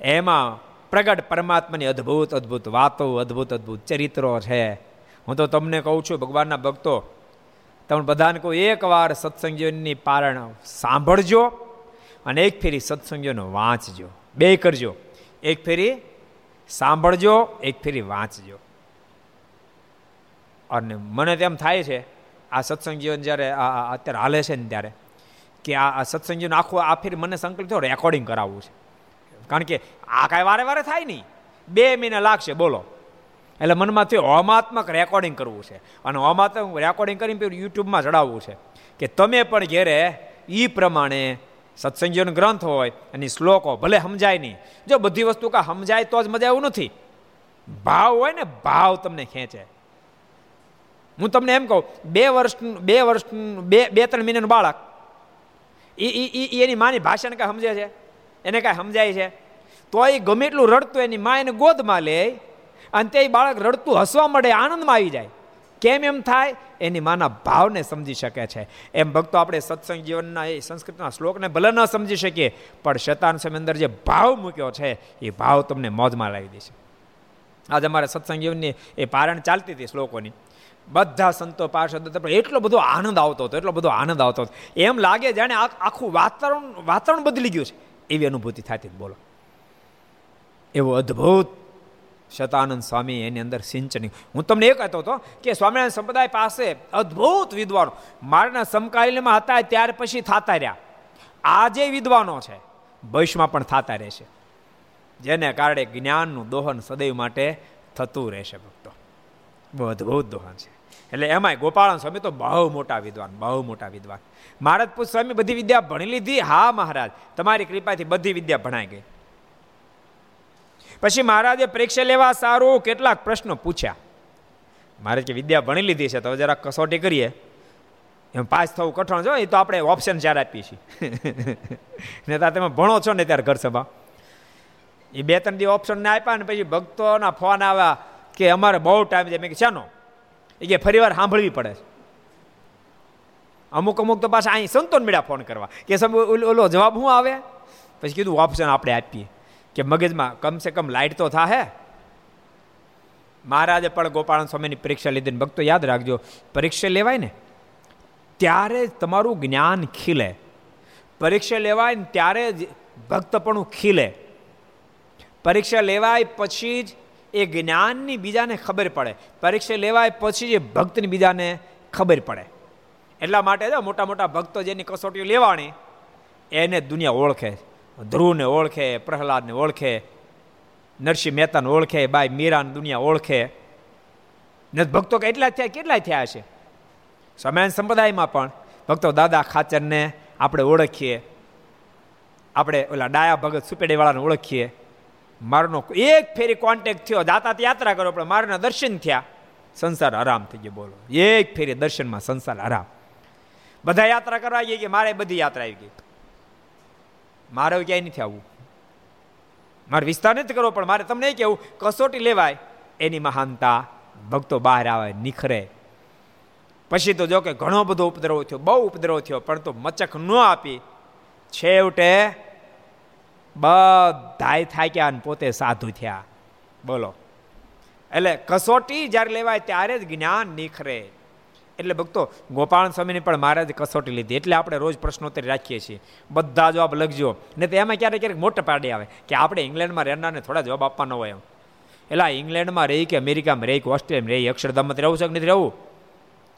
એમાં પ્રગટ પરમાત્માની અદ્ભુત અદ્ભુત વાતો, અદ્ભુત અદ્ભુત ચરિત્રો છે. હું તો તમને કહું છું, ભગવાનના ભક્તો, તમે બધાને કહું, એકવાર સત્સંગજીવનની પારણ સાંભળજો અને એક ફેરી સત્સંગીઓનો વાંચજો. બે કરજો. એક ફેરી સાંભળજો, એક ફેરી વાંચજો. અને મને તેમ થાય છે, આ સત્સંગ જીવન જ્યારે અત્યારે હાલે છે ને ત્યારે, કે આ સત્સંગ જીવન આખું, આ ફેરી મને સંકલ્પ થયો રેકોર્ડિંગ કરાવવું છે. કારણ કે આ કાંઈ વારે વારે થાય નહીં. બે મહિના લાગશે, બોલો. એટલે મનમાં થયું હોમાત્મક રેકોર્ડિંગ કરવું છે. અને હોમાત્મક રેકોર્ડિંગ કરીને યુટ્યુબમાં ચડાવવું છે. કે તમે પણ ઘેરે એ પ્રમાણે સત્સંગીઓનો ગ્રંથ હોય અને શ્લોકો, ભલે સમજાય નહીં. જો બધી વસ્તુ કા સમજાય તો જ મજા એવું નથી. ભાવ હોય ને, ભાવ તમને ખેંચે. હું તમને એમ કહું, બે વર્ષ બે વર્ષ બે બે, ત્રણ મહિનાનું બાળક એ એની માની ભાષાને કાંઈ સમજે છે? એને કાંઈ સમજાય છે? તો એ ગમે એટલું રડતું એની મા એને ગોદમાં લે, અને તે બાળક રડતું હસવા મળે આનંદમાં આવી જાય. કેમ એમ થાય? એની માના ભાવને સમજી શકે છે. એમ ભક્તો આપણે સત્સંગ જીવનના એ સંસ્કૃતના શ્લોકને ભલે ન સમજી શકીએ, પણ શેતાન સમય અંદર જે ભાવ મૂક્યો છે, એ ભાવ તમને મોજમાં લાવી દેશે. આજે અમારે સત્સંગ જીવનની એ પારણ ચાલતી હતી શ્લોકોની. બધા સંતો પાર્ષદ એટલો બધો આનંદ આવતો હતો, એટલો બધો આનંદ આવતો હતો. એમ લાગે જાણે આખું વાતાવરણ વાતાવરણ બદલી ગયું છે. એવી અનુભૂતિ થતી બોલો. એવો અદ્ભુત શતાનંદ સ્વામી એની અંદર સિંચની હું તમને એ કહેતો હતો કે સ્વામિનારાયણ સંપ્રદાય પાસે અદ્ભુત વિદ્વાનો. મારના સમકાલીનમાં હતા ત્યાર પછી થતા રહ્યા. આજે વિદ્વાનો છે, ભવિષ્યમાં પણ થતા રહેશે. જેને કારણે જ્ઞાનનું દોહન સદૈવ માટે થતું રહેશે ભક્તો. બહુ અદ્ભુત દોહન છે. એટલે એમાંય ગોપાળન સ્વામી તો બહુ મોટા વિદ્વાન, બહુ મોટા વિદ્વાન. મહારાજ પૂછ સ્વામી બધી વિદ્યા ભણી લીધી. હા મહારાજ, તમારી કૃપાથી બધી વિદ્યા ભણાઈ ગઈ. પછી મહારાજે પરીક્ષા લેવા સારું કેટલાક પ્રશ્નો પૂછ્યા. મારે કે વિદ્યા ભણી લીધી છે તો જરા કસોટી કરીએ. એમ પાસ થવું કઠણ જો એ તો આપણે ઓપ્શન ચાર આપીએ છીએ. ને તમે ભણો છો ને ત્યારે ઘર સભા. એ બે ત્રણ દિવસ ઓપ્શન ને આપ્યા ને પછી ભક્તોના ફોન આવ્યા કે અમારે બહુ ટાઈમ છે. મેં કે ચાનો? એ કે ફરી વાર સાંભળવી પડે છે. અમુક અમુક તો પાછા અહીં સંતોન મેળા ફોન કરવા. કે ઓલો જવાબ શું આવે? પછી કીધું ઓપ્શન આપણે આપીએ. કે મગજમાં કમસે કમ લાઇટ તો થાહે. મહારાજે પણ ગોપાલ સ્વામીની પરીક્ષા લીધી ભક્તો યાદ રાખજો. પરીક્ષા લેવાય ને, ત્યારે તમારું જ્ઞાન ખીલે. પરીક્ષા લેવાય ને ત્યારે જ ભક્તપણું ખીલે. પરીક્ષા લેવાય પછી જ એ જ્ઞાનની બીજાને ખબર પડે. પરીક્ષા લેવાય પછી જ ભક્તની બીજાને ખબર પડે. એટલા માટે જો મોટા મોટા ભક્તો જેની કસોટીઓ લેવાની, એને દુનિયા ઓળખે ધ્રુવને ઓળખે, પ્રહલાદને ઓળખે, નરસિંહ મહેતાને ઓળખે, બાઈ મીરાને દુનિયા ઓળખે. ને ભક્તો કેટલા થયા કેટલા થયા છે સમયાન સંપ્રદાયમાં પણ ભક્તો દાદા ખાચરને આપણે ઓળખીએ. આપણે ઓલા ડાયા ભગત સુપેડીવાળાને ઓળખીએ. મારનો એક ફેરી કોન્ટેક્ટ થયો દાતા યાત્રા કરો, પણ મારના દર્શન થયા. સંસાર આરામ થઈ ગયો, બોલો. એક ફેરી દર્શનમાં સંસાર આરામ. બધા યાત્રા કરવા ગઈ કે મારે બધી યાત્રા આવી ગઈ? મારે ક્યાંય નથી આવવું. મારે વિસ્તાર નથી કરવો, પણ મારે તમને કેવું કસોટી લેવાય, એની મહાનતા ભક્તો બહાર આવે, નિખરે. પછી તો જો કે ઘણો બધો ઉપદ્રવ થયો, બહુ ઉપદ્રવ થયો, પણ તો મચક ન આપી. છેવટે બધાય થાક્યા અને પોતે સાધુ થયા. બોલો. એટલે કસોટી જ્યારે લેવાય ત્યારે જ જ્ઞાન નિખરે. એટલે ભક્તો, ગોપાલ સ્વામીની પણ મહારાજ કસોટી લીધી. એટલે આપણે રોજ પ્રશ્નોત્તરી રાખીએ છીએ. બધા જવાબ લખજો. ને તો એમાં ક્યારેક ક્યારેક મોટા પાડી આવે કે આપણે ઇંગ્લેન્ડમાં રહેનારને થોડા જવાબ આપવાનો હોય એમ. એટલે ઇંગ્લેન્ડમાં રહી કે અમેરિકામાં રહી કે ઓસ્ટ્રેલિયામાં રહી, અક્ષરધામમાં રહેવું છે કે નથી રહેવું?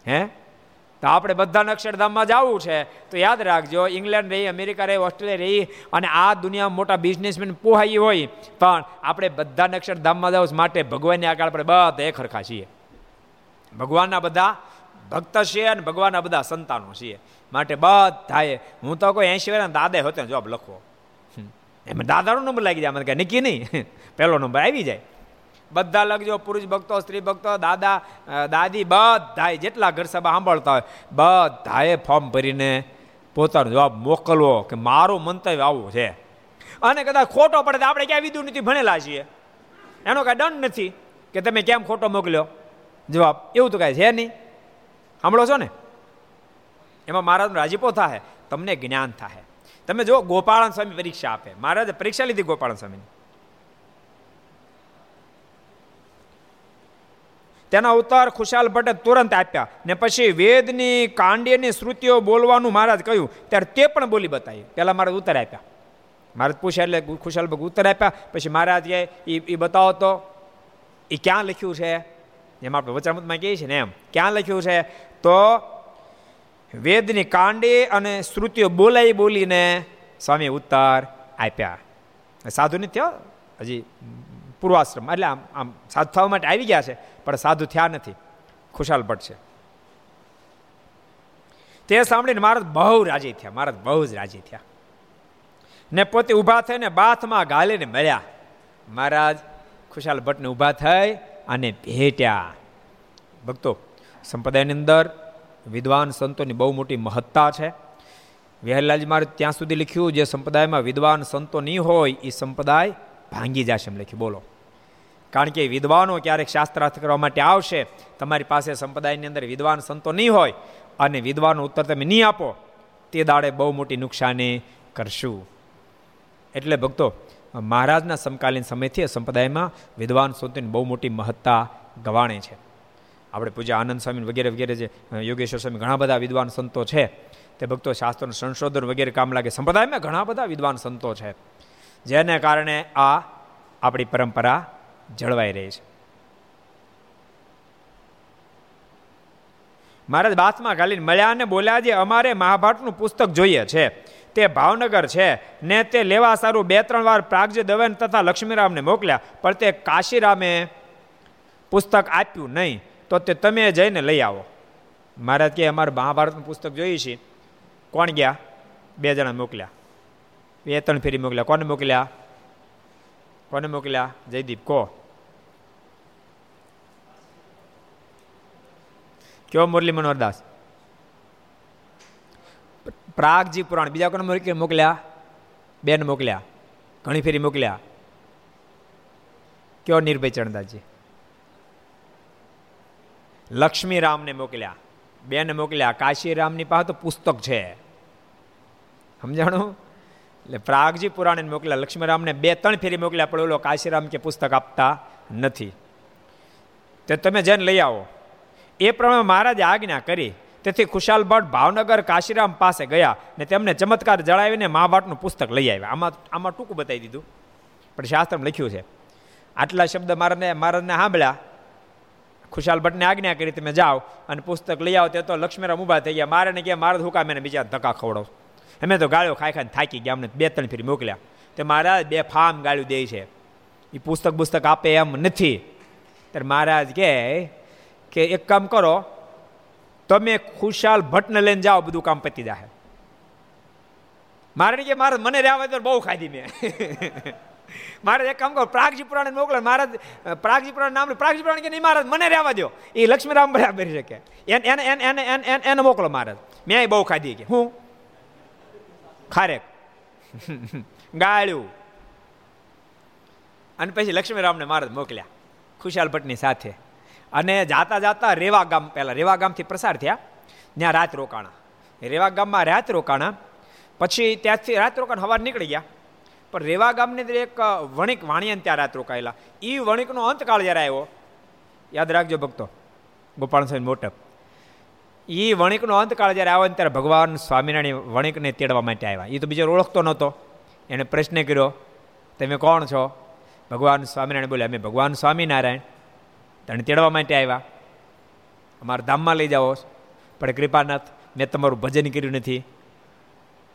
હે? તો આપણે બધાને અક્ષરધામમાં જવું છે. તો યાદ રાખજો, ઇંગ્લેન્ડ રહી, અમેરિકા રહી, ઓસ્ટ્રેલિયા રહી અને આ દુનિયામાં મોટા બિઝનેસમેન પોહાઈ હોય. પણ આપણે બધાને અક્ષરધામમાં જવું માટે ભગવાનની આગળ આપણે બધા એક ખરખા છીએ. ભગવાનના બધા ભક્ત છે અને ભગવાનના બધા સંતાનો છીએ માટે બધાએ હું તો કોઈ એંશી વર્ષ દાદે હતો જવાબ લખવો. એમાં દાદાનો નંબર લાગી જાય, મને કહે નક્કી નહીં. પહેલો નંબર આવી જાય. બધા લખજો, પુરુષ ભક્તો, સ્ત્રી ભક્તો, દાદા દાદી, બધાએ જેટલા ઘર સભા સાંભળતા હોય, બધાએ ફોર્મ ભરીને પોતાનો જવાબ મોકલવો કે મારું મંતવ્ય આવું છે. અને કદાચ ખોટો પડે તો આપણે ક્યાં વિધુ નથી, ભણેલા છીએ. એનો કાંઈ દંડ નથી કે તમે કેમ ખોટો મોકલ્યો? જવાબ, એવું તો કાંઈ છે નહીં. સાંભળો છો ને? એમાં મહારાજનો રાજીપો થાય તમને જ્ઞાન થાય તમે જો ગોપાળન સ્વામી પરીક્ષા આપે. મહારાજે પરીક્ષા લીધી ગોપાળન સ્વામીની. તેના અવતાર ખુશાલ ભટ્ટે તુરંત આપ્યા ને પછી વેદની, કાંડ્યની શ્રુતિઓ બોલવાનું મહારાજ કહ્યું. ત્યારે તે પણ બોલી બતાવી. પહેલાં મહારાજ ઉત્તર આપ્યા. મહારાજ પૂછ્યા એટલે ખુશાલ ભગ ઉત્તર આપ્યા. પછી મહારાજ એ એ બતાવો તો. એ ક્યાં લખ્યું છે? એમ આપણે વચરામૃતમાં કહીએ છીએ ને એમ. ક્યાં લખ્યું છે? તો વેદની કાંડી અને શ્રુતિઓ બોલાઈ બોલીને સ્વામી ઉત્તર આપ્યા. સાધુ નથી થયો હજી પૂર્વાશ્રમ, એટલે આમ આમ સાધુ થવા માટે આવી ગયા છે, પણ સાધુ થયા નથી. ખુશાલ ભટ્ટ છે. તે સાંભળીને મહારાજ બહુ રાજી થયા મહારાજ બહુ જ રાજી થયા. ને પોતે ઊભા થઈને બાથમાં ગાલીને મળ્યા. મહારાજ, ખુશાલ ભટ્ટને ઊભા થઈ અને ભેટ્યા. ભક્તો સંપ્રદાયની અંદર વિદ્વાન સંતોની બહુ મોટી મહત્તા છે. વિહરલાલજી મારે ત્યાં સુધી લખ્યું, જે સંપ્રદાયમાં વિદ્વાન સંતો નહીં હોય એ સંપ્રદાય ભાંગી જશે. એમ લખ્યું. બોલો. કારણ કે વિદ્વાનો ક્યારેક શાસ્ત્રાર્થ કરવા માટે આવશે, તમારી પાસે સંપ્રદાયની અંદર વિદ્વાન સંતો નહીં હોય અને વિદ્વાનો ઉત્તર તમે નહીં આપો, તે દાડે બહુ મોટી નુકસાની કરશું. એટલે ભક્તો, મહારાજના સમકાલીન સમયથી સંપ્રદાયમાં વિદ્વાન સંતોની બહુ મોટી મહત્તા ગવાણે છે. આપણે પૂજા આનંદ સ્વામી વગેરે વગેરે જે યોગેશ્વર સ્વામી ઘણા બધા વિદ્વાન સંતો છે. તે ભક્તો શાસ્ત્રોનું સંશોધન વગેરે કામ લાગે. સંપ્રદાયમાં ઘણા બધા વિદ્વાન સંતો છે. જેને કારણે આ આપણી પરંપરા જળવાઈ રહી છે. મહારાજ બાથમાં ઘાલીને મળ્યા અને બોલ્યા જે અમારે મહાભારતનું પુસ્તક જોઈએ છે. તે ભાવનગર છે. ને તે લેવા સારું બે ત્રણ વાર પ્રાગજી દવેન તથા લક્ષ્મીરામને મોકલ્યા, પણ તે કાશીરામે પુસ્તક આપ્યું નહીં. તો તે તમે જઈને લઈ આવો. મહારાજ કે અમારે મહાભારતનું પુસ્તક જોઈએ છીએ કોણ ગયા? બે જણા મોકલ્યા. બે ત્રણ ફેરી મોકલ્યા. કોને મોકલ્યા? કોને મોકલ્યા? જયદીપ, કો. કયો મુરલી મનોહરદાસ? પ્રાગજી પુરાણ. બીજા કોને મોકલ્યા? બેન મોકલ્યા. ઘણી ફેરી મોકલ્યા. કયો નિર્ભય ચરણદાસજી? લક્ષ્મીરામને મોકલ્યા. બેને મોકલ્યા, કાશીરામની પાસે તો પુસ્તક છે. સમજાણું? એટલે પ્રાગજી પુરાણે મોકલ્યા, લક્ષ્મીરામને બે ત્રણ ફેરી મોકલ્યા, પણ ઓલો કાશીરામ કે પુસ્તક આપતા નથી. તે તમે જઈને લઈ આવો. એ પ્રમાણે મહારાજે આજ્ઞા કરી. તેથી ખુશાલ ભટ્ટ ભાવનગર કાશીરામ પાસે ગયા ને તેમને ચમત્કાર જણાવીને મહાભારતનું પુસ્તક લઈ આવ્યા. આમાં આમાં ટૂંકું બતાવી દીધું. પણ શાસ્ત્રમાં લખ્યું છે. આટલા શબ્દ મારાને મહારાજને સાંભળ્યા. ખુશાલ ભટ્ટને આજ્ઞા કરી તમે જાઓ અને પુસ્તક લઈ આવો. તે તો લક્ષ્મીરામ ઊભા થઈ ગયા. મારે ને કે મારે ધોકા મેં બીજા ધક્કા ખવડાવ. અમે તો ગાળ્યો, ખાઈ ખાઈને થાકી ગયા. અમને બે ત્રણ ફેરી મોકલ્યા. તે મહારાજ બે ફામ ગાળ્યું દે છે. એ પુસ્તક પુસ્તક આપે એમ નથી. ત્યારે મહારાજ કહે કે એક કામ કરો, તમે ખુશાલ ભટ્ટને લઈને જાઓ, બધું કામ પતી જાય મારે કે મારે મને રહેવા તો બહુ ખાધી મેં. મારે એક કામ કરો, પ્રાગજી પુરાણ મોકલો, મહારાજ પ્રાગજી પુરાણ નામ પ્રાગજી પુરાણ કે નહીં, મહારાજ, મને રહેવા દો એ લક્ષ્મીરામ બરાબર શકે. એને એને એને એને એને મોકલો, મહારાજ. મેં બહુ ખાધી કે. હું? ખારેક. ગાળ્યું. અને પછી લક્ષ્મીરામને મહારાજ મોકલ્યા. ખુશાલ ભટ્ટની સાથે. અને જાતા જાતા રેવા ગામ પહેલાં રેવા ગામથી પ્રસાર થયા. ત્યાં રાત રોકાણા. રેવા ગામમાં રાત રોકાણા. પછી ત્યાંથી રાત રોકાણ હવાર નીકળી ગયા. પણ રેવા ગામની અંદર એક વણિક વાણિયાને ત્યાં રાત રોકાયેલા. એ વણિકનો અંતકાળ જ્યારે આવ્યો, યાદ રાખજો ભક્તો, ગોપાલ સ્વામી મોટપ. એ વણિકનો અંતકાળ જ્યારે આવ્યો ત્યારે ભગવાન સ્વામિનારાયણ વણિકને તેડવા માટે આવ્યા. એ તો બીજો ઓળખતો નહોતો. એને પ્રશ્ન કર્યો, તમે કોણ છો? ભગવાન સ્વામિનારાયણ બોલે અમે ભગવાન સ્વામિનારાયણ. તને તેડવા માટે આવ્યા. અમારા ધામમાં લઈ જાઓ. પણ કૃપાનાથ, મેં તમારું ભજન કર્યું નથી.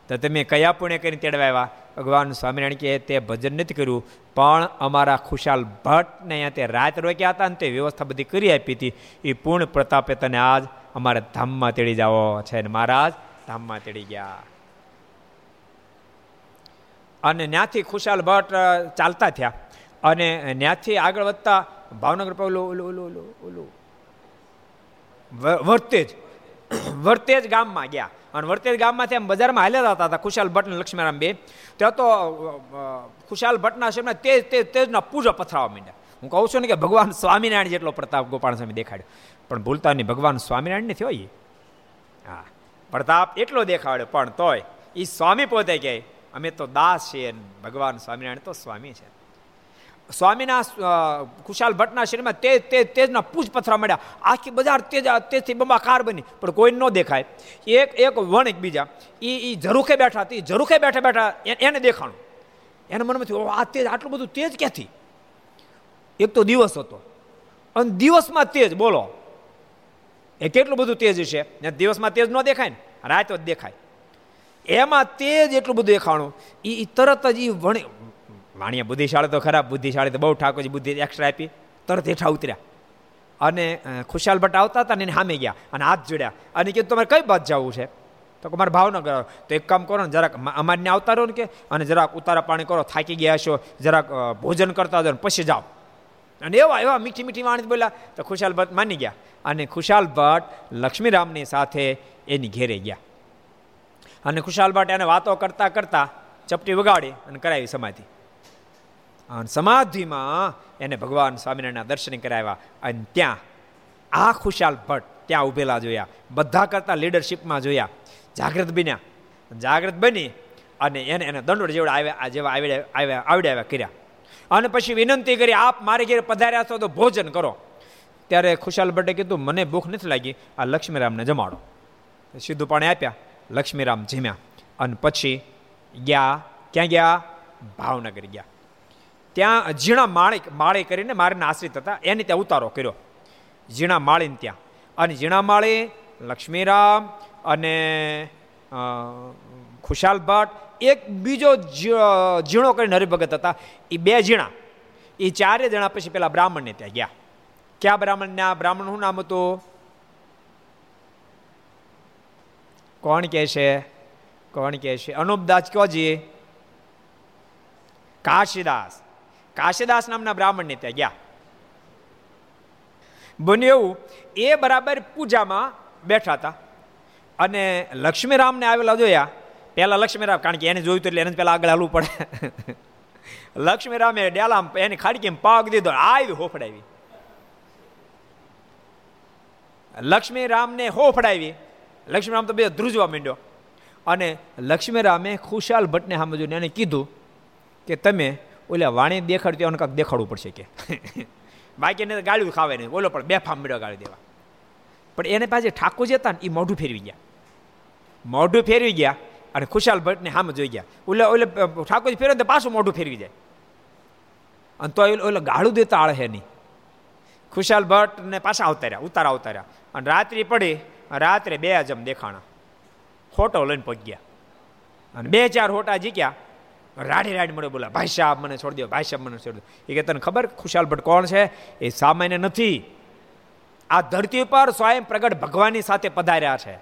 તો તમે કયા પુણ્ય કરીને તેડવા આવ્યા? ભગવાન સ્વામિનારાયણ કે તે ભજન નથી કર્યું, પણ અમારા ખુશાલ ભટ્ટને અહીંયા તે રાત રોક્યા હતા ને તે વ્યવસ્થા બધી કરી આપી હતી. એ પૂર્ણ પ્રતાપે તને આજ અમારા ધામમાં તેડી જાઓ છે ને મહારાજ. ધામમાં તેડી ગયા. અને ત્યાંથી ખુશાલ ભટ્ટ ચાલતા થયા. અને ત્યાંથી આગળ વધતા ભાવનગર ઓલું ઓલું ઓલું ઓલું વર્તે વર્તેજ. વર્તેજ ગામમાં ગયા. અને વર્તેજ ગામમાંથી આમ બજારમાં હાલ્યા જતા હતા ખુશાલ ભટ્ટ અને લક્ષ્મીરામ બે. ત્યાં તો ખુશાલ ભટ્ટના શેમના તેજ તેજ તેજના પૂજા પથરાવા માંડ્યા. હું કહું છું ને કે ભગવાન સ્વામિનારાયણ જેટલો પ્રતાપ ગોપાલ સ્વામી દેખાડ્યો. પણ ભૂલતા નહીં, ભગવાન સ્વામિનારાયણ નથી હોય હા, પ્રતાપ એટલો દેખાડ્યો, પણ તોય એ સ્વામી પોતે કહે, અમે તો દાસ છીએ ભગવાન સ્વામિનારાયણ તો સ્વામી છે. સ્વામીના ખુશાલ ભટ્ટના શરીરમાં તેજ તેજ તેજના પૂજ પથરા મળ્યા. આખી બજાર તેજ તેજથી બંબાકાર બની. પણ કોઈ ન દેખાય. એક એક વણિક બીજા એ એ ઝરૂખે બેઠા તે ઝરૂખે બેઠા બેઠા એને દેખાણું. એના મનમાંથી આ તેજ, આટલું બધું તેજ ક્યાંથી? એક તો દિવસ હતો. અને દિવસમાં તેજ, બોલો. એ કેટલું બધું તેજ છે? દિવસમાં તેજ ન દેખાય ને? રાત દેખાય. એમાં તેજ એટલું બધું દેખાણું. એ તરત જ એ વણી વાણિયા બુદ્ધિશાળી તો ખરાબ બુદ્ધિશાળી તો બહુ ઠાકોરજી બુદ્ધિ એક્સ્ટ્રા આપી, તરત હેઠા ઉતર્યા. અને ખુશાલ ભટ્ટ આવતા હતા ને એને સામે ગયા અને હાથ જોડ્યા. અને કીધું, તમારે કઈ બાદ જવું છે? તો મારે ભાવનગર તો એક કામ કરો ને, જરાક અમારને આવતા રહો ને કે, અને જરાક ઉતારા પાણી કરો, થાકી ગયા છો જરાક ભોજન કરતા જાઓ પછી જાઓ. અને એવા એવા મીઠી મીઠી વાણી બોલ્યા. તો ખુશાલ ભટ્ટ માની ગયા અને ખુશાલ ભટ્ટ લક્ષ્મીરામની સાથે એની ઘેરે ગયા. અને ખુશાલ ભટ્ટ એને વાતો કરતાં કરતાં ચપટી વગાડી અને કરાવી સમાધિ. અને સમાધિમાં એને ભગવાન સ્વામિનારાયણના દર્શન કરાવ્યા. અને ત્યાં આ ખુશાલ ભટ્ટ ત્યાં ઉભેલા જોયા. બધા કરતા લીડરશીપમાં જોયા. જાગૃત બન્યા. જાગૃત બની અને એને એને દંડોળ જેવડા આવ્યા જેવા આવડે, આવ્યા આવડે આવ્યા કર્યા. અને પછી વિનંતી કરી, આપ મારે ઘેર પધાર્યા છો તો ભોજન કરો. ત્યારે ખુશાલ ભટ્ટે કીધું, મને ભૂખ નથી લાગી. આ લક્ષ્મીરામને જમાડો. સીધું પાણી આપ્યા. લક્ષ્મીરામ જીમ્યા. અને પછી ગયા, ક્યાં ગયા? ભાવનગર ગયા. ત્યાં ઝીણા માળી માળે કરીને મારીને આશ્રિત હતા. એની ત્યાં ઉતારો કર્યો. ઝીણા માળીને ત્યાં. અને ઝીણા માળી, લક્ષ્મીરામ અને ખુશાલ ભટ્ટ એક બીજો ઝીણો કરીને હરિભગત હતા. એ બે ઝીણા. એ ચારે જણા પછી પેલા બ્રાહ્મણને ત્યાં ગયા. ક્યાં બ્રાહ્મણ આ બ્રાહ્મણનું નામ હતું? કોણ કહે છે? કોણ કહે છે? અનુપદાસ કયોજી કાશીદાસ. કાશીદાસ નામના બ્રાહ્મણને ત્યાં ગયા. બન્યું એવું, એ બરાબર પૂજામાં બેઠા હતા. અને લક્ષ્મીરામને આવેલા જોયા. પહેલાં લક્ષ્મીરામ, કારણ કે એને જોયું એટલે એને પહેલાં આગળ હાલવું પડે. લક્ષ્મીરામે ડેલા એની ખાડકી પાગ દીધો, આવી હોફડાવી. લક્ષ્મીરામને હોફડાવી. લક્ષ્મીરામ તો બે ધ્રુજવા માંડ્યો. અને લક્ષ્મીરામે ખુશાલ ભટ્ટને સામે જોઈને એને કીધું કે તમે ઓલા વાણી દેખાડતી એને કાંક દેખાડવું પડશે કે. બાકી એને ગાળ્યું ખાવે નહીં. બોલો પણ બે ફામ મળ્યો ગાળી દેવા. પણ એને પાસે ઠાકોર જતા ને એ મોઢું ફેરવી ગયા. મોઢું ફેરવી ગયા અને ખુશાલ ભટ્ટને સામે જોઈ ગયા. ઓલે ઓલે ઠાકોરજી ફેરવે તો પાછું મોઢું ફેરવી જાય. અને તો ઓલે ગાળું દેતા આળે નહીં. ખુશાલ ભટ્ટને પાછા અવતાર્યા ઉતારા અવતાર્યા અને રાત્રિ પડી, રાત્રે બે અજમ દેખાણા. ખોટો લઈને પગ્યા અને બે ચાર હોટા જીક્યા. રાડી રાડ મળે, બોલા, ભાઈ સાહેબ, મને છોડી દો ભાઈ સાહેબ, મને છોડી દો એ કે, તને ખબર ખુશાલ ભટ્ટ કોણ છે? એ સામાન્ય નથી. આ ધરતી પર સ્વયં પ્રગટ ભગવાનની સાથે પધાર્યા છે.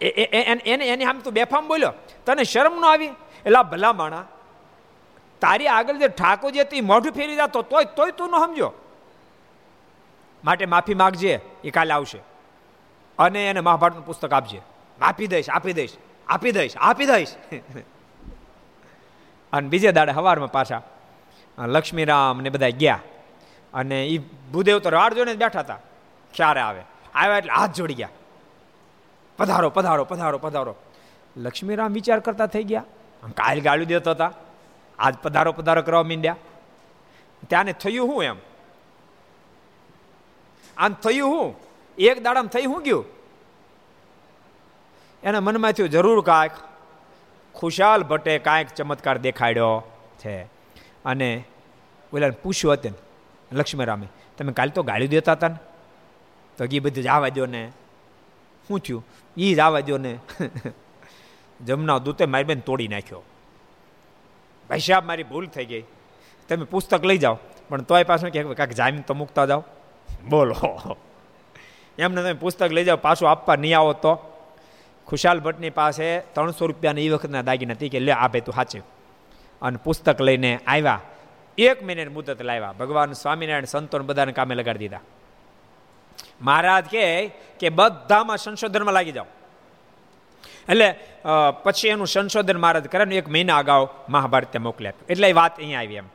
એને, એની આમ તું બેફામ બોલ્યો, તને શરમ ન આવી? એટલે ભલા માણા તારી આગળ જે ઠાકોર જે તી મોઢું ફેરી જતો તોય તોય તું ન સમજો માટે માફી માગજે, એ કાલે આવશે. અને એને મહાભારતનું પુસ્તક આપજે. આપી દઈશ આપી દઈશ આપી દઈશ આપી દઈશ. અને બીજે દાડે સવારમાં પાછા લક્ષ્મીરામ ને બધા ગયા. અને એ ભૂદેવ તો રાડ જોઈને બેઠા હતા. ક્યારે આવે? આવ્યા એટલે હાથ જોડી ગયા. પધારો પધારો પધારો પધારો. લક્ષ્મીરામ વિચાર કરતા થઈ ગયા. કાલ ગાળું દેતો હતા. આજ પધારો પધારો કરવા માંડ્યા. ત્યાંને થયું શું એમ? આમ થયું શું એક દાડામાં થઈ શું ગયું? એના મનમાં થયું, જરૂર કાંઈક ખુશાલ ભટ્ટે કાંઈક ચમત્કાર દેખાડ્યો છે. અને ઓલા પૂછ્યું હતું લક્ષ્મીરામે, તમે કાલે તો ગાળ્યું દેતા હતા ને? તો એ બધું જવા દો ને શું થયું એ જ આવવા દો ને જમના દૂતે મારી બેન તોડી નાખ્યો. ભાઈ સાહેબ, મારી ભૂલ થઈ ગઈ. તમે પુસ્તક લઈ જાઓ, પણ તોય પાછું કે કાંઈક જામીન તો મૂકતા જાઓ. બોલો. એમને તમે પુસ્તક લઈ જાઓ, પાછું આપવા નહીં આવો તો? ખુશાલ ભટ્ટની પાસે ત્રણસો રૂપિયાના એ વખતના દાગીના હતી કે લે, આ ભાઈ તું સાચે અને પુસ્તક લઈને આવ્યા. એક મિનિટ મુદત લાવ્યા. ભગવાન સ્વામિનારાયણ સંતોને બધાને કામે લગાડી દીધા. મહારાજ કહે કે બધામાં સંશોધનમાં લાગી જાઓ. એટલે પછી એનું સંશોધન મહારાજ કરે એક મહિના અગાઉ મહાભારતે મોકલી આપ્યું. એટલે એ વાત અહીંયા આવી એમ.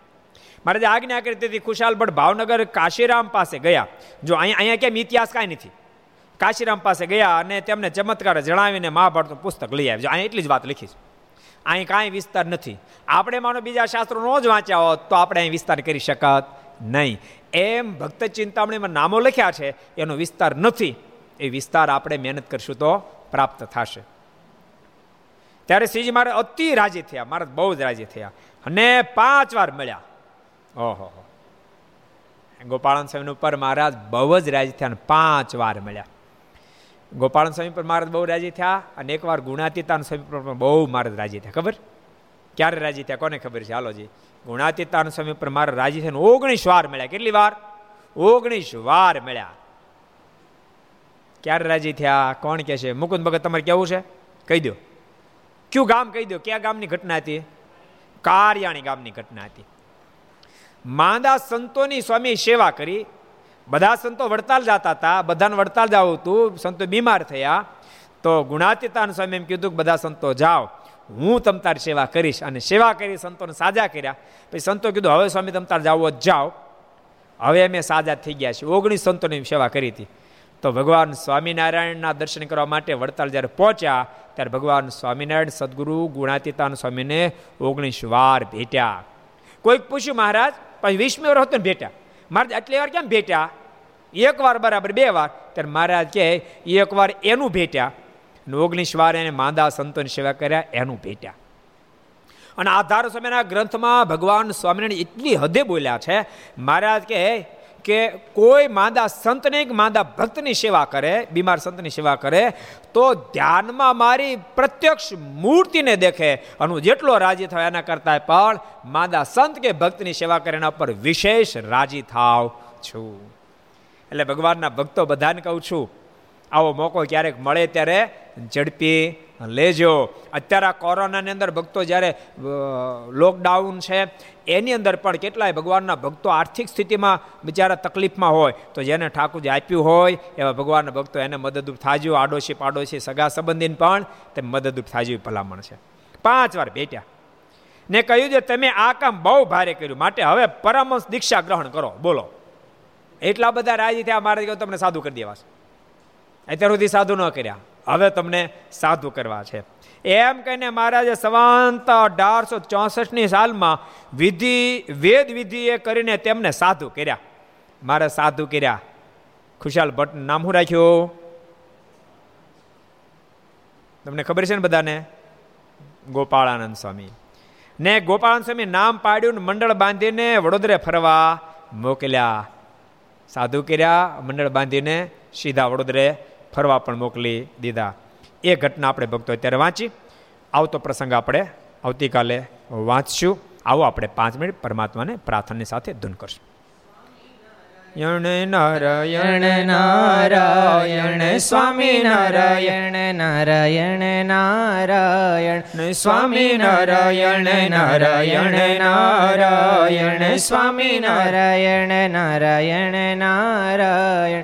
મહારાજે આજ્ઞા કરી તેથી ખુશાલ ભટ્ટ ભાવનગર કાશીરામ પાસે ગયા. જો અહીંયા અહીંયા કેમ ઇતિહાસ કાંઈ નથી? કાશીરામ પાસે ગયા અને તેમને ચમત્કાર જણાવીને મહાભારતનું પુસ્તક લઈ આવ્યો. અહીં એટલી જ વાત લખી છે. અહીં કાંઈ વિસ્તાર નથી. આપણે માનો બીજા શાસ્ત્રો ન જ વાંચ્યા હોત તો આપણે અહીં વિસ્તાર કરી શકત નહીં. એમ ભક્ત ચિંતામણીમાં નામો લખ્યા છે, એનો વિસ્તાર નથી. એ વિસ્તાર આપણે મહેનત કરશું તો પ્રાપ્ત થશે. ત્યારે શ્રીજી મારે અતિ રાજી થયા. મારા બહુ જ રાજી થયા. અને પાંચ વાર મળ્યા. ઓહો ગોપાળન સ્વામી ઉપર મહારાજ બહુ જ રાજી થયા અને પાંચ વાર મળ્યા. ગોપાળન સ્વામી પર મહારાજ બહુ રાજી થયા અને એકવાર ગુણાતીતાન સ્વામી પર બહુ મહારાજ રાજી થયા. ખબર? ક્યારે રાજી થયા? કોને ખબર છે? હાલોજી ગુણાતીતાન સ્વામી પર મારા રાજી થઈને ઓગણીસ વાર મળ્યા. કેટલી વાર? ઓગણીસ વાર મળ્યા. ક્યારે રાજી થયા? કોણ કે છે? મુકુંદ ભગત, તમારે કેવું છે? કહી દો. કયું ગામ કહી દો? ક્યાં ગામની ઘટના હતી? કારિયાણી ગામની ઘટના હતી. માંદા સંતોની સ્વામી સેવા કરી બધા સંતો વડતાલ જતા હતા, બધાને વડતાલ જવું હતું, સંતો બીમાર થયા. તો ગુણાતીતાન સ્વામી એમ કીધું કે બધા સંતો જાઓ, હું તમ તાર સેવા કરીશ. અને સેવા કરી સંતોને સાજા કર્યા. પછી સંતો કીધું, હવે સ્વામી તમ તાર જાઓ જાઓ. હવે અમે સાજા થઈ ગયા છીએ. ઓગણીસ સંતોની સેવા કરી હતી. તો ભગવાન સ્વામિનારાયણના દર્શન કરવા માટે વડતાલ જ્યારે પહોંચ્યા, ત્યારે ભગવાન સ્વામિનારાયણ સદગુરુ ગુણાતીતાન સ્વામીને ઓગણીસ વાર ભેટ્યા. કોઈક પૂછ્યું, મહારાજ, પછી વીસમી વાર હતો ને ભેટ્યા? મહારાજ આટલી વાર કેમ ભેટ્યા? એક વાર બરાબર, બે વાર. ત્યારે મહારાજ કહે એક વાર એનું ભેટ્યા. અને ઓગણીસ વાર એને માંદા સંતોની સેવા કર્યા, એનું ભેટ્યા. અને આધાર સમયના ગ્રંથમાં ભગવાન સ્વામિનારાયણ એટલી હદે બોલ્યા છે, મહારાજ કહે કે કોઈ માંદા સંતને માંદા ભક્તની સેવા કરે, બીમાર સંતની સેવા કરે, તો ધ્યાનમાં મારી પ્રત્યક્ષ મૂર્તિને દેખે. અને હું જેટલો રાજી થાય એના કરતાં પણ માંદા સંત કે ભક્તની સેવા કરે એના પર વિશેષ રાજી થાવ છું. એટલે ભગવાનના ભક્તો બધાને કહું છું, આવો મોકો ક્યારેક મળે ત્યારે ઝડપી લેજો. અત્યારે આ કોરોનાની અંદર ભક્તો જ્યારે લોકડાઉન છે, એની અંદર પણ કેટલાય ભગવાનના ભક્તો આર્થિક સ્થિતિમાં બિચારા તકલીફમાં હોય, તો જેને ઠાકોરજી આપ્યું હોય, એવા ભગવાનના ભક્તો એને મદદરૂપ થાજો આડોશી પાડોશી, સગા સંબંધીને પણ તે મદદરૂપ થાજ્યું ભલામણ છે. પાંચ વાર બેટ્યા ને કહ્યું છે, તમે આ કામ બહુ ભારે કર્યું. માટે હવે પરમહંસ દીક્ષા ગ્રહણ કરો. બોલો. એટલા બધા રાજી થયા મારે તમને સાધુ કરી દેવા છે અત્યાર સુધી સાધુ ન કર્યા. હવે તમને સાધુ કરવા છે. એમ કહીને મહારાજે સવાંત અઢારસો ચોસઠની સાલમાં વિધિ, વેદ વિધિએ કરીને તેમને સાધુ કર્યા. મારે સાધુ કર્યા. ખુશાલ ભટ્ટ નામ શું રાખ્યું? તમને ખબર છે ને બધાને? ગોપાળાનંદ સ્વામી. ને ગોપાળાનંદ સ્વામી નામ પાડ્યું ને મંડળ બાંધીને વડોદરે ફરવા મોકલ્યા. સાધુ કર્યા, મંડળ બાંધીને સીધા વડોદરે ફરવા પણ મોકલી દીધા. એ ઘટના આપણે ભક્તો અત્યારે વાંચી. આવતો પ્રસંગ આપણે આવતીકાલે વાંચશું. આવો આપણે પાંચ મિનિટ પરમાત્માને પ્રાર્થનાની સાથે ધૂન કરશું. યણ નારાયણ નારાયણ સ્વામી નારાયણ નારાયણ નારાયણ સ્વામી નારાયણ નારાયણ નારાયણ સ્વામી નારાયણ નારાયણ નારાયણ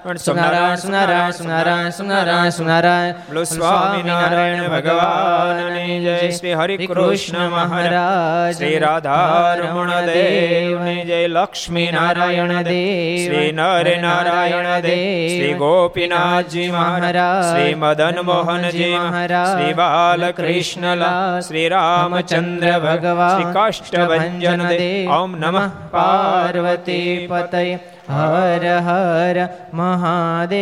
સુનારાયણ સુનારાયણ સુનારાયણ સુનારાયણ સુનારાયણ બોલો સ્વામિનારાયણ ભગવાનની જય શ્રી હરિ કૃષ્ણ મહારાજ શ્રી રાધારમણ દેવની જય લક્ષ્મી નારાયણ દેવ શ્રી નર નારાયણ દેવ શ્રી ગોપીનાથજી મહારાજ શ્રી મદન મોહનજી મહારાજ શ્રી બાલકૃષ્ણલા શ્રી રામચંદ્ર ભગવાન શ્રી કાષ્ટભન દેવ ઓમ નમઃ પાર્વતી પતય હર હર મહાદેવ